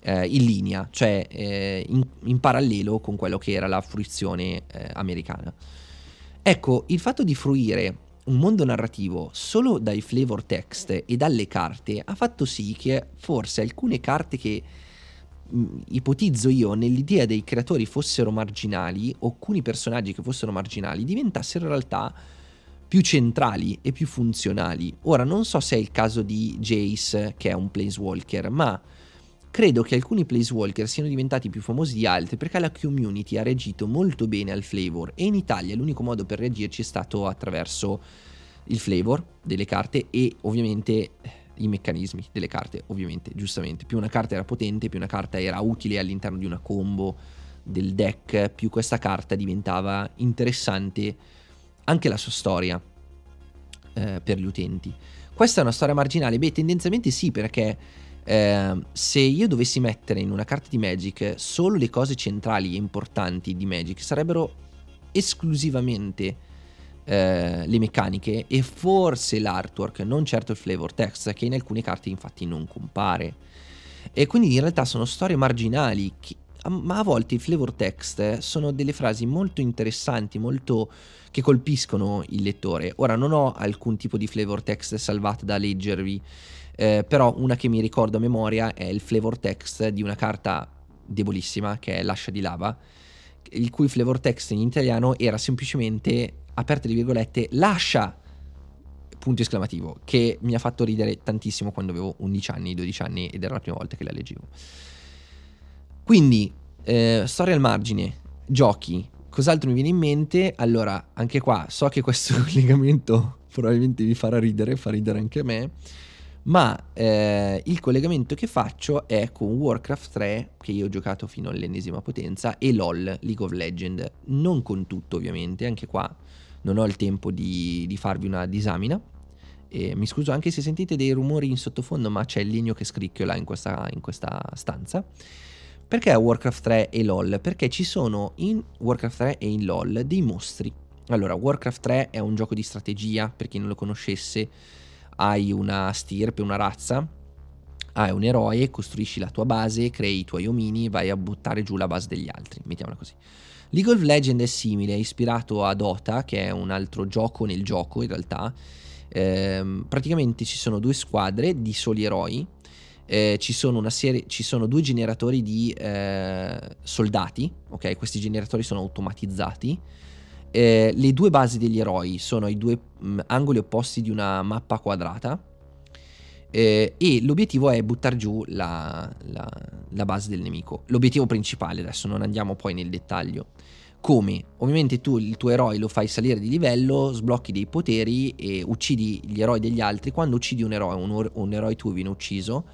eh, in linea, cioè eh, in, in, parallelo con quello che era la fruizione eh, americana. Ecco, il fatto di fruire un mondo narrativo solo dai flavor text e dalle carte ha fatto sì che forse alcune carte che mh, ipotizzo io nell'idea dei creatori fossero marginali o alcuni personaggi che fossero marginali diventassero in realtà più centrali e più funzionali. Ora non so se è il caso di Jace che è un planeswalker, ma Credo che alcuni Placewalker siano diventati più famosi di altri perché la community ha reagito molto bene al flavor e in Italia l'unico modo per reagirci è stato attraverso il flavor delle carte e ovviamente i meccanismi delle carte, ovviamente, giustamente. Più una carta era potente, più una carta era utile all'interno di una combo del deck, più questa carta diventava interessante anche la sua storia eh, per gli utenti. Questa è una storia marginale? Beh, tendenzialmente sì, perché eh, se io dovessi mettere in una carta di Magic solo le cose centrali e importanti di Magic, sarebbero esclusivamente eh, le meccaniche e forse l'artwork, non certo il flavor text, che in alcune carte infatti non compare. E quindi in realtà sono storie marginali, che, ma a volte i flavor text sono delle frasi molto interessanti, molto che colpiscono il lettore. Ora non ho alcun tipo di flavor text salvato da leggervi eh, però una che mi ricordo a memoria è il flavor text di una carta debolissima che è l'ascia di lava, il cui flavor text in italiano era semplicemente, aperte le virgolette, lascia punto esclamativo, che mi ha fatto ridere tantissimo quando avevo 11 anni, 12 anni ed era la prima volta che la leggevo. Quindi, eh, storia al margine, giochi, cos'altro mi viene in mente? Allora, anche qua so che questo collegamento probabilmente vi farà ridere, fa ridere anche me ma eh, il collegamento che faccio è con Warcraft 3 che io ho giocato fino all'ennesima potenza e LOL League of Legends. Non con tutto ovviamente anche qua non ho il tempo di, di farvi una disamina. E mi scuso anche se sentite dei rumori in sottofondo ma c'è il legno che scricchiola in questa, in questa stanza. Perché Warcraft 3 e LOL? Perché ci sono in Warcraft 3 e in LOL dei mostri. Allora Warcraft 3 è un gioco di strategia per chi non lo conoscesse hai una stirpe, una razza, hai un eroe, costruisci la tua base, crei i tuoi omini, vai a buttare giù la base degli altri, mettiamola così. League of Legends è simile, è ispirato a Dota, che è un altro gioco nel gioco in realtà. Ehm, praticamente ci sono due squadre di soli eroi, eh, ci, sono serie, ci, sono due generatori di eh, soldati, ok? Questi generatori sono automatizzati eh, le due basi degli eroi sono i due mh, mm, angoli opposti di una mappa quadrata eh, e l'obiettivo è buttare giù la, la, la, base del nemico. L'obiettivo principale, adesso non andiamo poi nel dettaglio. Come? Ovviamente tu il tuo eroe lo fai salire di livello, sblocchi dei poteri e uccidi gli eroi degli altri. Quando uccidi un eroe, un, un eroe tuo viene ucciso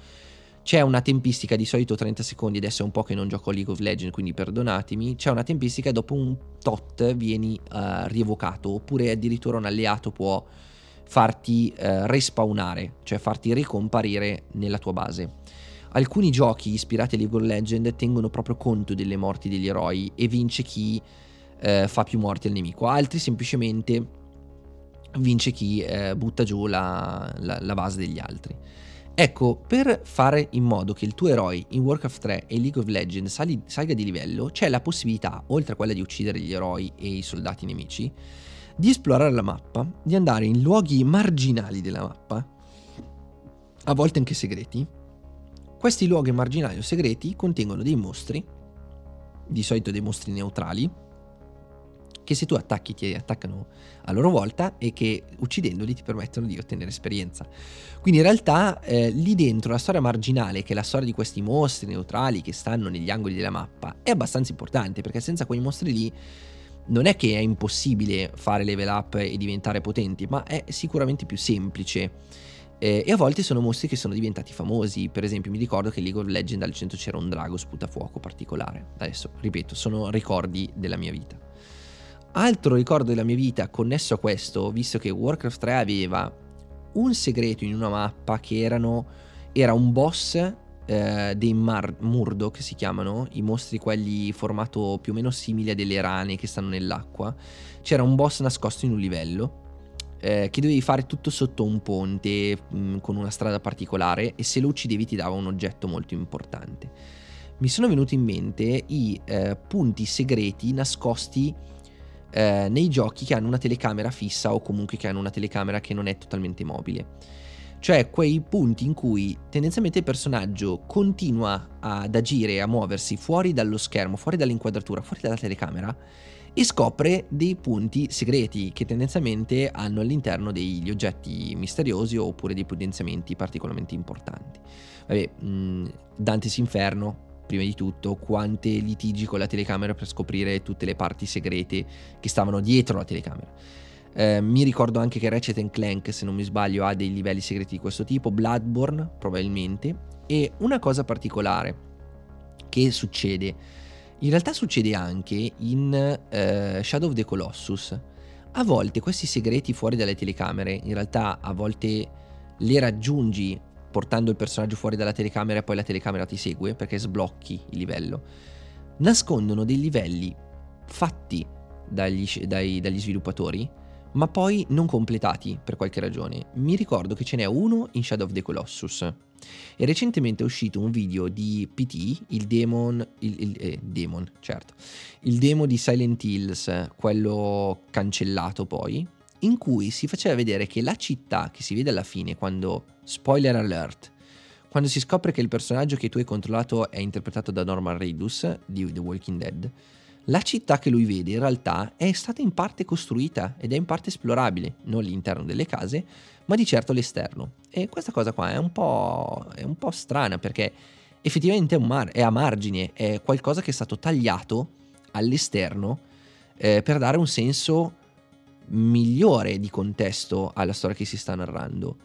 c'è una tempistica di solito 30 secondi, adesso è un po' che non gioco League of Legends, quindi perdonatemi. C'è una tempistica dopo un tot vieni uh, rievocato, oppure addirittura un alleato può farti eh, respawnare, cioè farti ricomparire nella tua base. Alcuni giochi ispirati a League of Legends tengono proprio conto delle morti degli eroi e vince chi eh, fa più morti al nemico, altri semplicemente vince chi eh, butta giù la, la, la base degli altri. Ecco, per fare in modo che il tuo eroe in Warcraft 3 e League of Legends sali, salga di livello, c'è la possibilità, oltre a quella di uccidere gli eroi e i soldati nemici, di esplorare la mappa, di andare in luoghi marginali della mappa, a volte anche segreti. Questi luoghi marginali o segreti contengono dei mostri, di solito dei mostri neutrali, che se tu attacchi ti attaccano a loro volta e che uccidendoli ti permettono di ottenere esperienza. Quindi in realtà eh, lì dentro la storia marginale, che è la storia di questi mostri neutrali che stanno negli angoli della mappa, è abbastanza importante perché senza quei mostri lì non è che è impossibile fare level up e diventare potenti, ma è sicuramente più semplice. Eh, e a volte sono mostri che sono diventati famosi. Per esempio, mi ricordo che in League of Legends al centro c'era un drago sputafuoco particolare. Adesso, ripeto, sono ricordi della mia vita. Altro ricordo della mia vita connesso a questo, visto che Warcraft 3 aveva un segreto in una mappa che erano, era un boss eh, dei Mar- Murdo, che si chiamano, i mostri quelli formato più o meno simili a delle rane che stanno nell'acqua. C'era un boss nascosto in un livello eh, che dovevi fare tutto sotto un ponte mh, mm, con una strada particolare e se lo uccidevi ti dava un oggetto molto importante. Mi sono venuti in mente i eh, punti segreti nascosti eh, nei giochi che hanno una telecamera fissa o comunque che hanno una telecamera che non è totalmente mobile. Cioè quei punti in cui tendenzialmente il personaggio continua ad agire a muoversi fuori dallo schermo, fuori dall'inquadratura, fuori dalla telecamera e scopre dei punti segreti che tendenzialmente hanno all'interno degli oggetti misteriosi oppure dei potenziamenti particolarmente importanti. Vabbè, mh, Dante's Inferno prima di tutto, quante litigi con la telecamera per scoprire tutte le parti segrete che stavano dietro la telecamera. Eh, mi ricordo anche che Ratchet Clank, se non mi sbaglio, ha dei livelli segreti di questo tipo, Bloodborne probabilmente, e una cosa particolare che succede, in realtà succede anche in eh, Shadow of the Colossus. A volte questi segreti fuori dalle telecamere, in realtà a volte le raggiungi portando il personaggio fuori dalla telecamera e poi la telecamera ti segue perché sblocchi il livello, nascondono dei livelli fatti dagli, dai, dagli sviluppatori ma poi non completati per qualche ragione. Mi ricordo che ce n'è uno in Shadow of the Colossus. E recentemente è uscito un video di PT, il demon, il, il eh, demon, certo, il demo di Silent Hills, quello cancellato poi, in cui si faceva vedere che la città che si vede alla fine, quando, spoiler alert, quando si scopre che il personaggio che tu hai controllato è interpretato da Norman Reedus di The Walking Dead, la città che lui vede in realtà è stata in parte costruita ed è in parte esplorabile, non l'interno delle case, ma di certo l'esterno. E questa cosa qua è un po', è un po strana perché effettivamente è, mar- è, a margine, è qualcosa che è stato tagliato all'esterno eh, per dare un senso migliore di contesto alla storia che si sta narrando.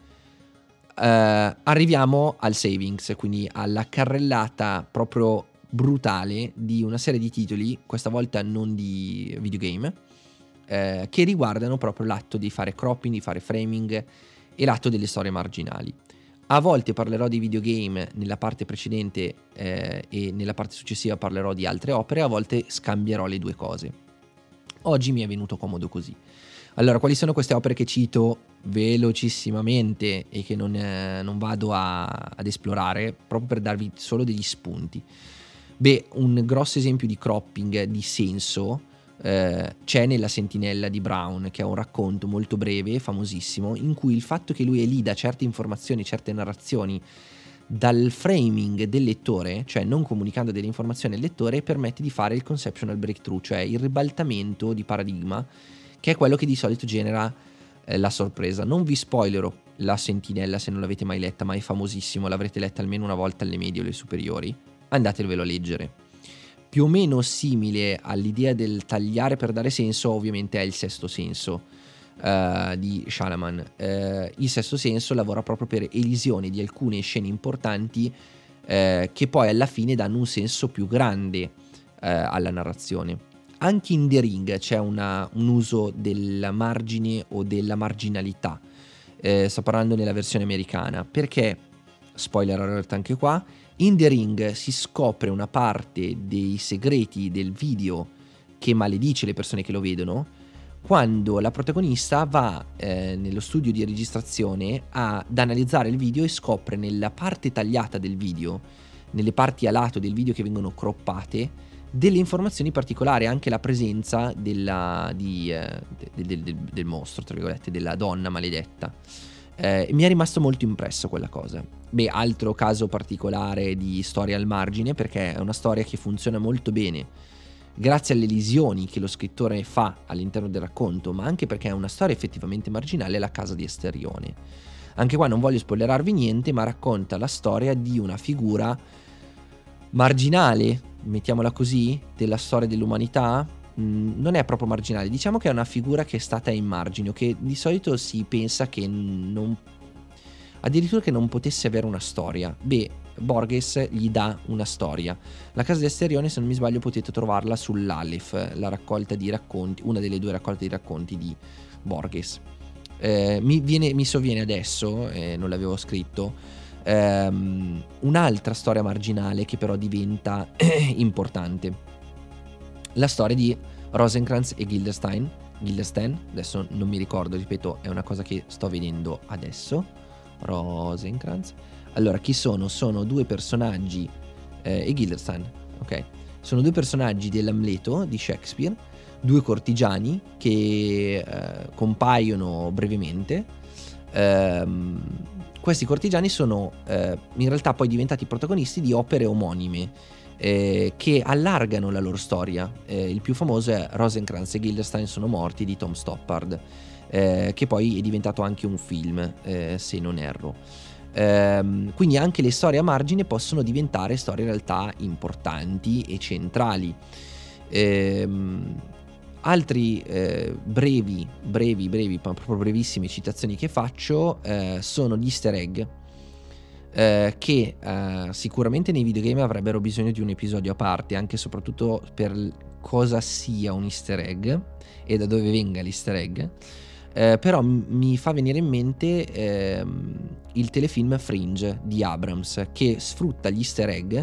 Uh, arriviamo al savings, quindi alla carrellata proprio brutale di una serie di titoli, questa volta non di videogame, eh, che riguardano proprio l'atto di fare cropping, di fare framing e l'atto delle storie marginali. A volte parlerò di videogame nella parte precedente eh, e nella parte successiva parlerò di altre opere, a volte scambierò le due cose. Oggi mi è venuto comodo così. Allora, quali sono queste opere che cito velocissimamente e che non, eh, non vado a, ad esplorare, proprio per darvi solo degli spunti? Beh, un grosso esempio di cropping di senso eh, c'è nella Sentinella di Brown, che è un racconto molto breve, famosissimo, in cui il fatto che lui elida certe informazioni, certe narrazioni dal framing del lettore, cioè non comunicando delle informazioni al lettore, permette di fare il conceptual breakthrough, cioè il ribaltamento di paradigma, che è quello che di solito genera eh, la sorpresa. Non vi spoilerò la Sentinella se non l'avete mai letta, ma è famosissimo, l'avrete letta almeno una volta alle medie o alle superiori andatevelo a leggere. Più o meno simile all'idea del tagliare per dare senso, ovviamente è il sesto senso uh, di Shalaman. Uh, il sesto senso lavora proprio per elisione di alcune scene importanti uh, che poi alla fine danno un senso più grande alla narrazione. Anche in The Ring c'è una, un uso del margine o della marginalità Eh, sto parlando nella versione americana. Perché, spoiler alert anche qua, in The Ring si scopre una parte dei segreti del video che maledice le persone che lo vedono quando la protagonista va eh, nello studio di registrazione ad analizzare il video e scopre nella parte tagliata del video, nelle parti a lato del video che vengono croppate, delle informazioni particolari, anche la presenza della, di, eh, del, del, del, mostro, tra virgolette, della donna maledetta. Eh, mi è rimasto molto impresso quella cosa. Beh, altro caso particolare di storia al margine, perché è una storia che funziona molto bene grazie alle lesioni che lo scrittore fa all'interno del racconto, ma anche perché è una storia effettivamente marginale, la casa di Esterione. Anche qua non voglio spoilerarvi niente, ma racconta la storia di una figura marginale, mettiamola così, della storia dell'umanità. Mm, non è proprio marginale, diciamo che è una figura che è stata in margine, o che di solito si pensa che non addirittura che non potesse avere una storia. Beh, Borges gli dà una storia. La casa di Asterione, se non mi sbaglio, potete trovarla sull'Aleph, la raccolta di racconti, una delle due raccolte di racconti di Borges. Eh, mi, viene, mi, sovviene adesso, eh, non l'avevo scritto, ehm, un'altra storia marginale che però diventa importante. La storia di Rosencrantz e Guildenstein. Guildenstein, adesso non mi ricordo, ripeto, è una cosa che sto vedendo adesso. Rosencrantz. Allora, chi sono? Sono due personaggi, eh, e Guildenstern, ok? Sono due personaggi dell'Amleto di Shakespeare, due cortigiani che eh, compaiono brevemente. Ehm, questi cortigiani sono eh, in realtà poi diventati protagonisti di opere omonime eh, che allargano la loro storia. Eh, il più famoso è Rosencrantz e Guildenstern sono morti di Tom Stoppard, eh, che poi è diventato anche un film, eh, se non erro. Ehm, quindi anche le storie a margine possono diventare storie in realtà importanti e centrali. Ehm, altri eh, brevi, brevi, brevi, proprio brevissime citazioni che faccio eh, sono gli easter egg. Eh, che eh, sicuramente nei videogame avrebbero bisogno di un episodio a parte, anche e soprattutto per cosa sia un easter egg e da dove venga l'easter egg. Eh, però mi fa venire in mente eh, il telefilm Fringe di Abrams che sfrutta gli easter egg,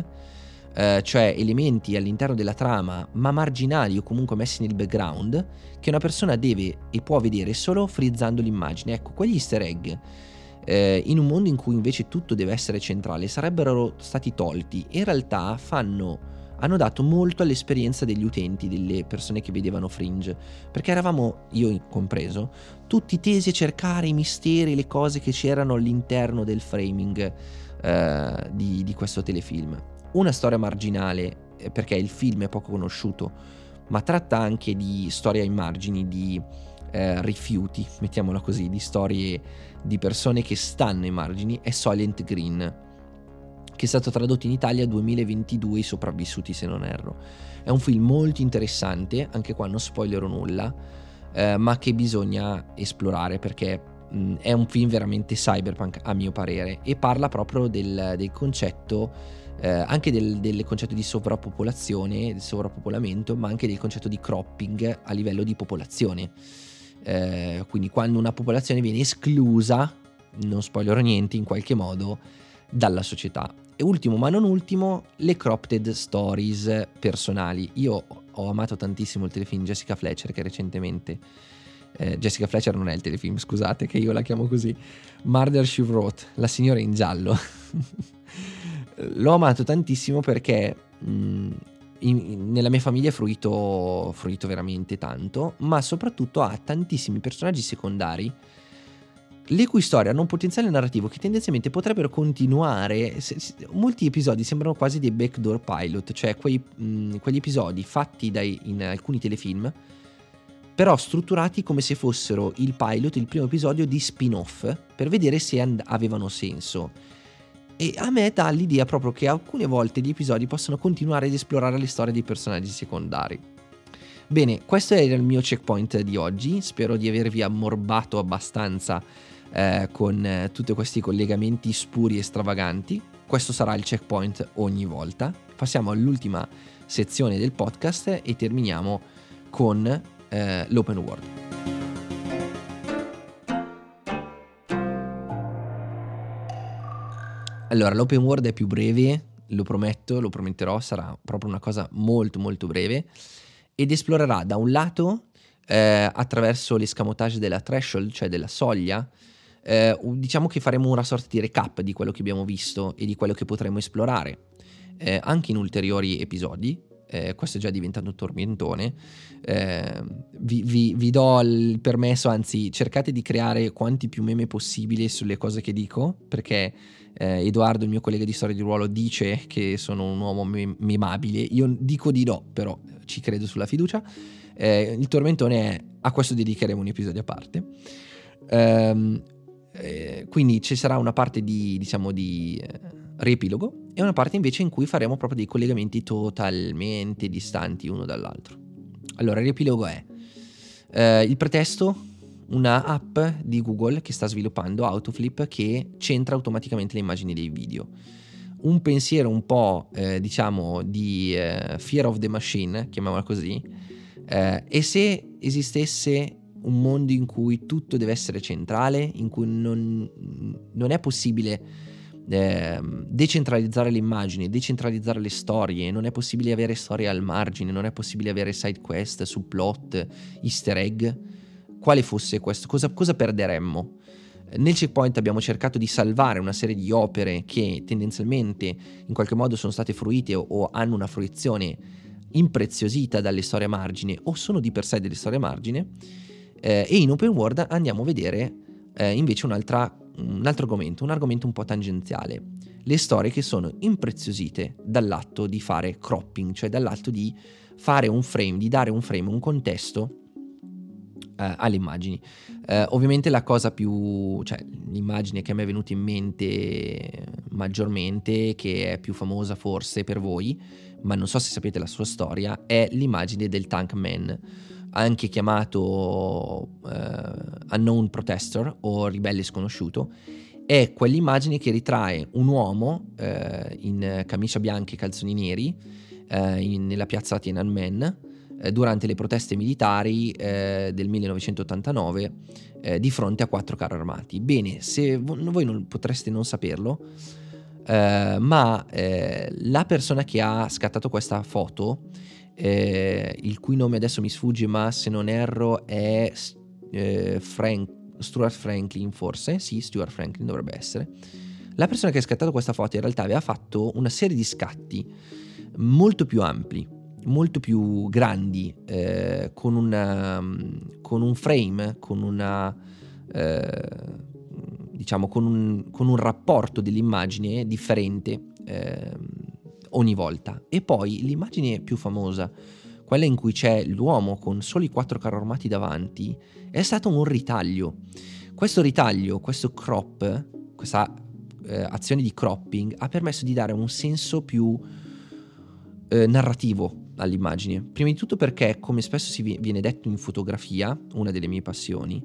eh, cioè elementi all'interno della trama ma marginali o comunque messi nel background che una persona deve e può vedere solo frizzando l'immagine. Ecco, quegli easter egg eh, in un mondo in cui invece tutto deve essere centrale sarebbero stati tolti in realtà fanno hanno dato molto all'esperienza degli utenti, delle persone che vedevano Fringe, perché eravamo, io compreso, tutti tesi a cercare i misteri, le cose che c'erano all'interno del framing eh, di, di, questo telefilm. Una storia marginale, eh, perché il film è poco conosciuto, ma tratta anche di storia ai margini, di eh, rifiuti, mettiamola così, di storie di persone che stanno ai margini, è Silent Green che è stato tradotto in Italia 2022 I sopravvissuti se non erro. È un film molto interessante, anche qua non spoilerò nulla, eh, ma che bisogna esplorare perché mh, è un film veramente cyberpunk a mio parere e parla proprio del, del concetto eh, anche del, del, concetto di sovrappopolazione, del sovrappopolamento, ma anche del concetto di cropping a livello di popolazione. Eh, quindi quando una popolazione viene esclusa, non spoilerò niente, in qualche modo dalla società. E ultimo ma non ultimo, le cropped stories personali. Io ho amato tantissimo il telefilm Jessica Fletcher che recentemente... Eh, Jessica Fletcher non è il telefilm, scusate che io la chiamo così. Murder She Wrote, la signora in giallo. L'ho amato tantissimo perché mh, in, in, nella mia famiglia è fruito, fruito veramente tanto, ma soprattutto ha tantissimi personaggi secondari le cui storie hanno un potenziale narrativo che tendenzialmente potrebbero continuare. Se, se, molti episodi sembrano quasi dei backdoor pilot, cioè quei, mh, quegli episodi fatti dai, in alcuni telefilm, però strutturati come se fossero il pilot, il primo episodio di spin-off, per vedere se and- avevano senso. E a me dà l'idea proprio che alcune volte gli episodi possono continuare ad esplorare le storie dei personaggi secondari. Bene, questo era il mio checkpoint di oggi, spero di avervi ammorbato abbastanza eh, con eh, tutti questi collegamenti spuri e stravaganti. Questo sarà il checkpoint ogni volta. Passiamo all'ultima sezione del podcast e terminiamo con eh, l'open world. Allora, l'open world è più breve, lo prometto, lo prometterò, sarà proprio una cosa molto molto breve ed esplorerà da un lato eh, attraverso l'escamotage della threshold, cioè della soglia, eh, diciamo che faremo una sorta di recap di quello che abbiamo visto e di quello che potremo esplorare eh, anche in ulteriori episodi. Eh, questo è già diventato un tormentone. Eh, vi, vi, vi, do il permesso, anzi, cercate di creare quanti più meme possibili sulle cose che dico, perché eh, Edoardo, il mio collega di storia di ruolo, dice che sono un uomo mem- memabile. Io dico di no, però ci credo sulla fiducia. Eh, il tormentone è a questo dedicheremo un episodio a parte. Um, eh, quindi ci sarà una parte di, diciamo, di eh, riepilogo e una parte invece in cui faremo proprio dei collegamenti totalmente distanti uno dall'altro. Allora, il riepilogo è eh, il pretesto una app di Google che sta sviluppando Autoflip che centra automaticamente le immagini dei video. Un pensiero un po' eh, diciamo di eh, fear of the machine, chiamiamola così, eh, e se esistesse un mondo in cui tutto deve essere centrale, in cui non, non è possibile eh, decentralizzare le immagini, decentralizzare le storie, non è possibile avere storie al margine, non è possibile avere side quest, subplot, easter egg, quale fosse questo, cosa, cosa perderemmo? Nel checkpoint abbiamo cercato di salvare una serie di opere che tendenzialmente in qualche modo sono state fruite o, o hanno una fruizione impreziosita dalle storie a margine o sono di per sé delle storie a margine. Eh, e in open world andiamo a vedere eh, invece un altro argomento, un argomento un po' tangenziale, le storie che sono impreziosite dall'atto di fare cropping, cioè dall'atto di fare un frame, di dare un frame, un contesto eh, alle immagini. Eh, ovviamente la cosa più, cioè l'immagine che me è venuta in mente maggiormente, che è più famosa forse per voi, ma non so se sapete la sua storia, è l'immagine del Tank Man, anche chiamato uh, Unknown Protestor o Ribelle Sconosciuto. È quell'immagine che ritrae un uomo uh, in camicia bianca e calzoni neri uh, in, nella piazza Tiananmen durante le proteste militari del 1989 di fronte a quattro carri armati. Bene, se voi non potreste non saperlo, eh, ma eh, la persona che ha scattato questa foto, eh, il cui nome adesso mi sfugge, ma se non erro è eh, Frank, Stuart Franklin, forse? Sì, Stuart Franklin dovrebbe essere. La persona che ha scattato questa foto in realtà aveva fatto una serie di scatti molto più ampli, molto più grandi, eh, con, una, con, un frame, con una eh, diciamo, con un, con un rapporto dell'immagine differente eh, ogni volta. E poi l'immagine più famosa, quella in cui c'è l'uomo con soli quattro carri armati davanti, è stato un ritaglio. Questo ritaglio, questo crop, questa eh, azione di cropping ha permesso di dare un senso più eh, narrativo all'immagine. Prima di tutto perché, come spesso si viene detto in fotografia, una delle mie passioni,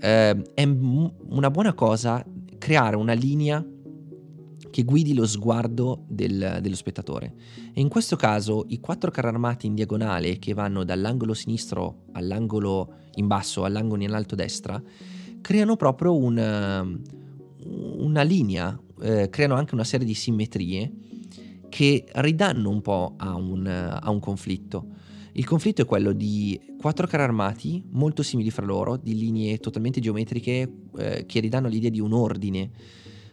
eh, è m- una buona cosa creare una linea che guidi lo sguardo del, dello spettatore. E in questo caso i quattro carri armati in diagonale che vanno dall'angolo sinistro all'angolo in basso, all'angolo in alto destra, creano proprio un, una linea, eh, creano anche una serie di simmetrie che ridanno un po' a un, a un conflitto. Il conflitto è quello di quattro carri armati molto simili fra loro, di linee totalmente geometriche eh, che ridanno l'idea di un ordine,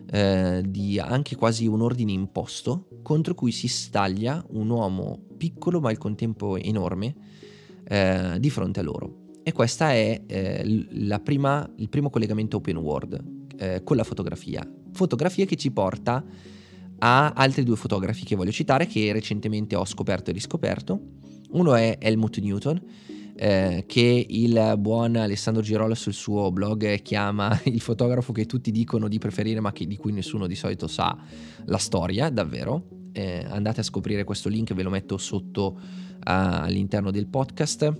eh, di anche quasi un ordine imposto, contro cui si staglia un uomo piccolo ma al contempo enorme eh, di fronte a loro. E questo è eh, prima, il primo collegamento open world eh, con la fotografia. Fotografia che ci porta a altri due fotografi che voglio citare, che recentemente ho scoperto e riscoperto uno è Helmut Newton, eh, che il buon Alessandro Girolo sul suo blog chiama il fotografo che tutti dicono di preferire ma che, di cui nessuno di solito sa la storia, davvero. Eh, andate a scoprire questo link, ve lo metto sotto uh, all'interno del podcast.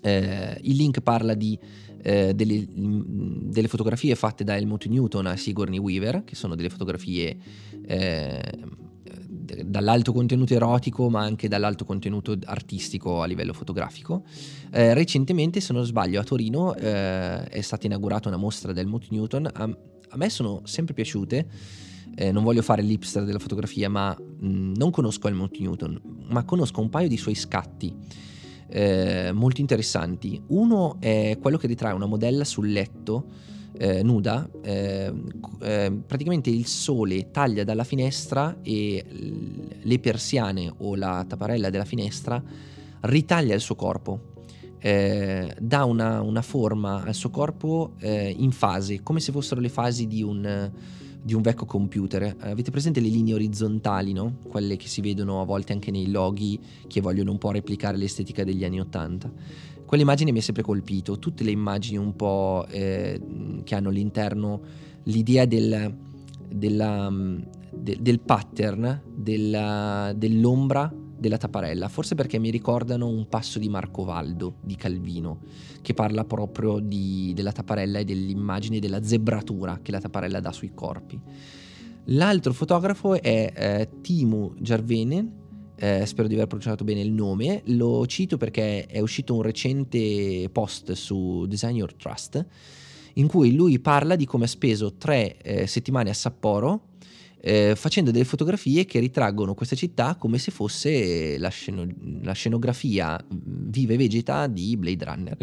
Eh, il link parla di, eh, delle, delle, fotografie fatte da Helmut Newton a Sigourney Weaver, che sono delle fotografie eh, dall'alto contenuto erotico ma anche dall'alto contenuto artistico a livello fotografico. Eh, recentemente, se non sbaglio, a Torino eh, è stata inaugurata una mostra del Mut Newton. A, a, me sono sempre piaciute eh, non voglio fare l'hipster della fotografia, ma mh, non conosco Helmut Newton, ma conosco un paio di suoi scatti eh, molto interessanti. Uno è quello che ritrae una modella sul letto eh, nuda, eh, eh, praticamente il sole taglia dalla finestra e le persiane o la tapparella della finestra ritaglia il suo corpo. Eh, dà una, una, forma al suo corpo eh, in fase, come se fossero le fasi di un, di un vecchio computer. avete presente le linee orizzontali, no? Quelle che si vedono a volte anche nei loghi che vogliono un po' replicare l'estetica degli anni Ottanta. Quell'immagine mi ha sempre colpito, tutte le immagini un po' eh, che hanno all'interno l'idea del, della, de, del pattern, della, dell'ombra della tapparella, forse perché mi ricordano un passo di Marco Valdo di Calvino, che parla proprio di, della tapparella e dell'immagine della zebratura che la tapparella dà sui corpi. L'altro fotografo è eh, Timu Jarvenen, eh, spero di aver pronunciato bene il nome, lo cito perché è uscito un recente post su Design Your Trust in cui lui parla di come ha speso tre eh, settimane a Sapporo eh, facendo delle fotografie che ritraggono questa città come se fosse la, sceno- la scenografia mm, viva e vegeta di Blade Runner.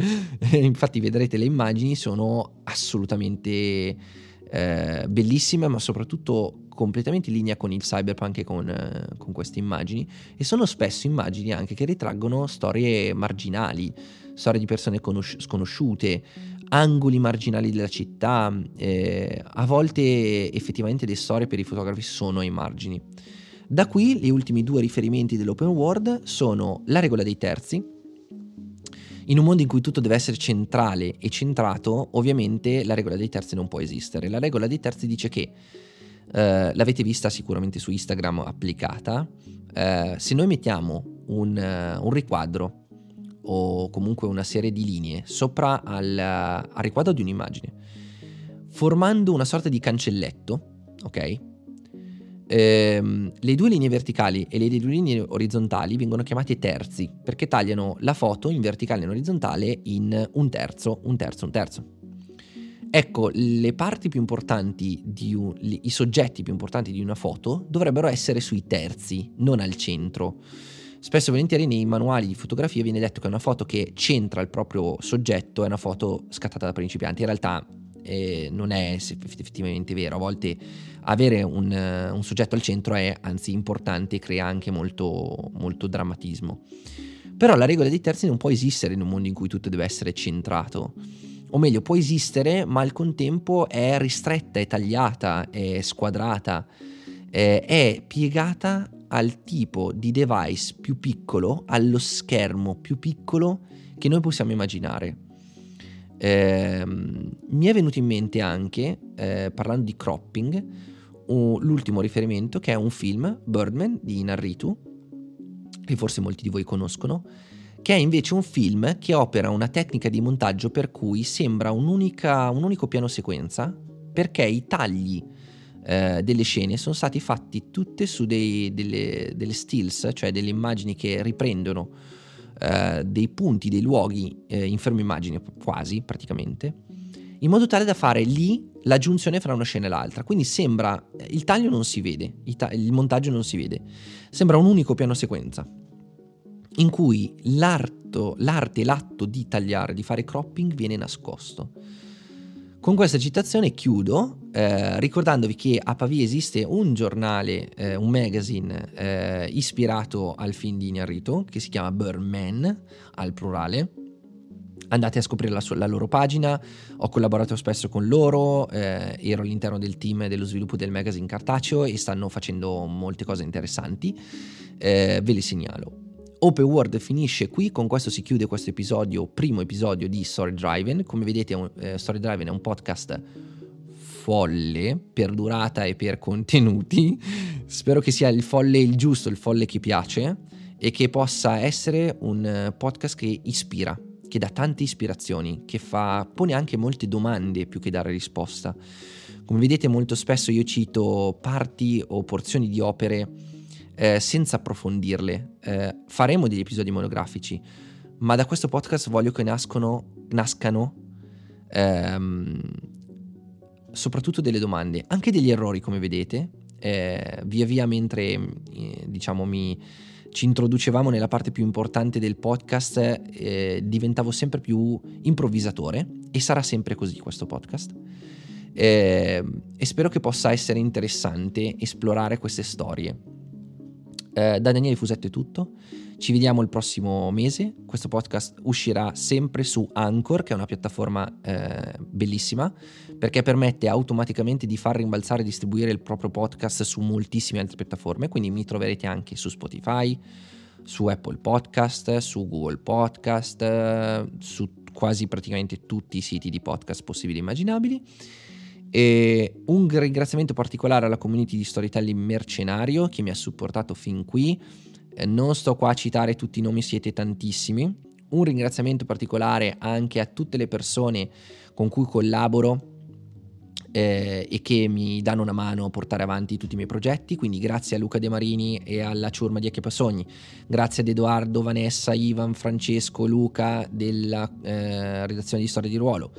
Infatti vedrete le immagini sono assolutamente eh, bellissime ma soprattutto completamente in linea con il cyberpunk e con, eh, con, queste immagini e sono spesso immagini anche che ritraggono storie marginali, storie di persone conosci- sconosciute, angoli marginali della città, eh, a volte effettivamente le storie per i fotografi sono ai margini. Da qui gli ultimi due riferimenti dell'open world sono la regola dei terzi, in un mondo in cui tutto deve essere centrale e centrato, ovviamente la regola dei terzi non può esistere. La regola dei terzi dice che eh, l'avete vista sicuramente su Instagram applicata, eh, se noi mettiamo un, uh, un, riquadro o comunque una serie di linee sopra al, al riquadro di un'immagine, formando una sorta di cancelletto, ok? Ehm, le due linee verticali e le due linee orizzontali vengono chiamate terzi perché tagliano la foto in verticale e in orizzontale in un terzo, un terzo, un terzo. Ecco, le parti più importanti un, i soggetti più importanti di una foto dovrebbero essere sui terzi, non al centro. Spesso e volentieri nei manuali di fotografia viene detto che una foto che centra il proprio soggetto è una foto scattata da principianti. In realtà eh, non è effettivamente vero. A volte avere un, un, soggetto al centro è anzi importante e crea anche molto, molto drammatismo. Però la regola dei terzi non può esistere in un mondo in cui tutto deve essere centrato o meglio può esistere ma al contempo è ristretta, è tagliata, è squadrata, eh, è piegata al tipo di device più piccolo, allo schermo più piccolo che noi possiamo immaginare. Eh, mi è venuto in mente anche, eh, parlando di cropping, uh, l'ultimo riferimento che è un film, Birdman, di Narritu, che forse molti di voi conoscono, che è invece un film che opera una tecnica di montaggio per cui sembra un unico piano sequenza, perché i tagli eh, delle scene sono stati fatti tutte su dei, delle, delle, stills, cioè delle immagini che riprendono eh, dei punti, dei luoghi eh, in fermo immagine, quasi praticamente, in modo tale da fare lì la giunzione fra una scena e l'altra. Quindi sembra, il taglio non si vede, il, ta- il montaggio non si vede, sembra un unico piano sequenza in cui l'arte e l'atto di tagliare, di fare cropping viene nascosto. Con questa citazione chiudo eh, ricordandovi che a Pavia esiste un giornale, eh, un magazine eh, ispirato al film di Iñárritu che si chiama Birdman al plurale. Andate a scoprire la, la, loro pagina, ho collaborato spesso con loro, eh, ero all'interno del team dello sviluppo del magazine cartaceo e stanno facendo molte cose interessanti, eh, ve le segnalo. Open World finisce qui, con questo si chiude questo episodio, primo episodio di Story Driven. Come vedete eh, Story Driven è un podcast folle per durata e per contenuti. Spero che sia il folle il giusto, il folle che piace e che possa essere un podcast che ispira, che dà tante ispirazioni, che fa, pone anche molte domande più che dare risposta. Come vedete molto spesso io cito parti o porzioni di opere eh, senza approfondirle. Eh, faremo degli episodi monografici, ma da questo podcast voglio che nascono, nascano ehm, soprattutto delle domande, anche degli errori come vedete, eh, via via mentre eh, diciamo mi ci introducevamo nella parte più importante del podcast, eh, diventavo sempre più improvvisatore e sarà sempre così questo podcast. Eh, e spero che possa essere interessante esplorare queste storie. Eh, da Daniele Fusetto è tutto. Ci vediamo il prossimo mese. Questo podcast uscirà sempre su Anchor, che è una piattaforma eh, bellissima, perché permette automaticamente di far rimbalzare e distribuire il proprio podcast su moltissime altre piattaforme. Quindi mi troverete anche su Spotify, su Apple Podcast, su Google Podcast, su quasi praticamente tutti i siti di podcast possibili e immaginabili. E un ringraziamento particolare alla community di Storytelling Mercenario che mi ha supportato fin qui. Eh, non sto qua a citare tutti i nomi, siete tantissimi. Un ringraziamento particolare anche a tutte le persone con cui collaboro eh, e che mi danno una mano a portare avanti tutti i miei progetti. Quindi grazie a Luca De Marini e alla ciurma di Acchiappasogni, grazie ad Edoardo, Vanessa, Ivan, Francesco, Luca della eh, redazione di Storia di Ruolo.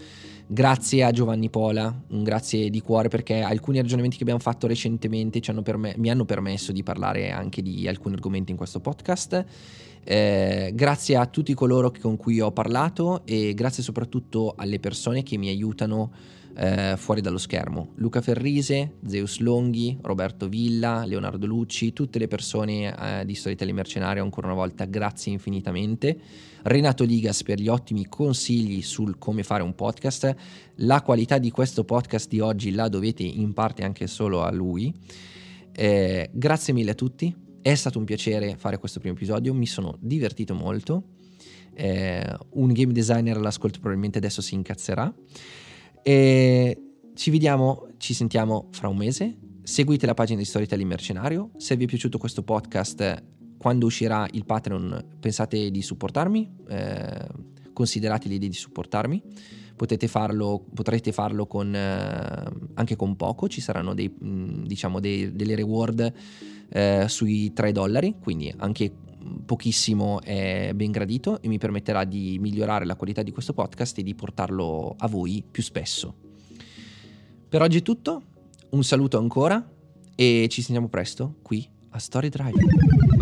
Grazie a Giovanni Pola, un grazie di cuore perché alcuni ragionamenti che abbiamo fatto recentemente hanno perme- mi hanno permesso di parlare anche di alcuni argomenti in questo podcast. Eh, grazie a tutti coloro con cui ho parlato e grazie soprattutto alle persone che mi aiutano eh, fuori dallo schermo. Luca Ferrise, Zeus Longhi, Roberto Villa, Leonardo Lucci, tutte le persone eh, di Storytelling Mercenario, ancora una volta grazie infinitamente. Renato Ligas per gli ottimi consigli sul come fare un podcast. La qualità di questo podcast di oggi la dovete in parte anche solo a lui. Eh, grazie mille a tutti, è stato un piacere fare questo primo episodio, mi sono divertito molto. Eh, un game designer all'ascolto probabilmente adesso si incazzerà. E ci vediamo, ci sentiamo fra un mese. Seguite la pagina di Storytelling Mercenario. Se vi è piaciuto questo podcast, quando uscirà il Patreon, pensate di supportarmi. Eh, considerate l'idea di supportarmi. Potete farlo, potrete farlo con, eh, anche con poco. Ci saranno dei, mh, diciamo dei, delle reward eh, sui 3 dollari, quindi anche pochissimo è ben gradito e mi permetterà di migliorare la qualità di questo podcast e di portarlo a voi più spesso. Per oggi è tutto, un saluto ancora e ci sentiamo presto qui a Story Drive.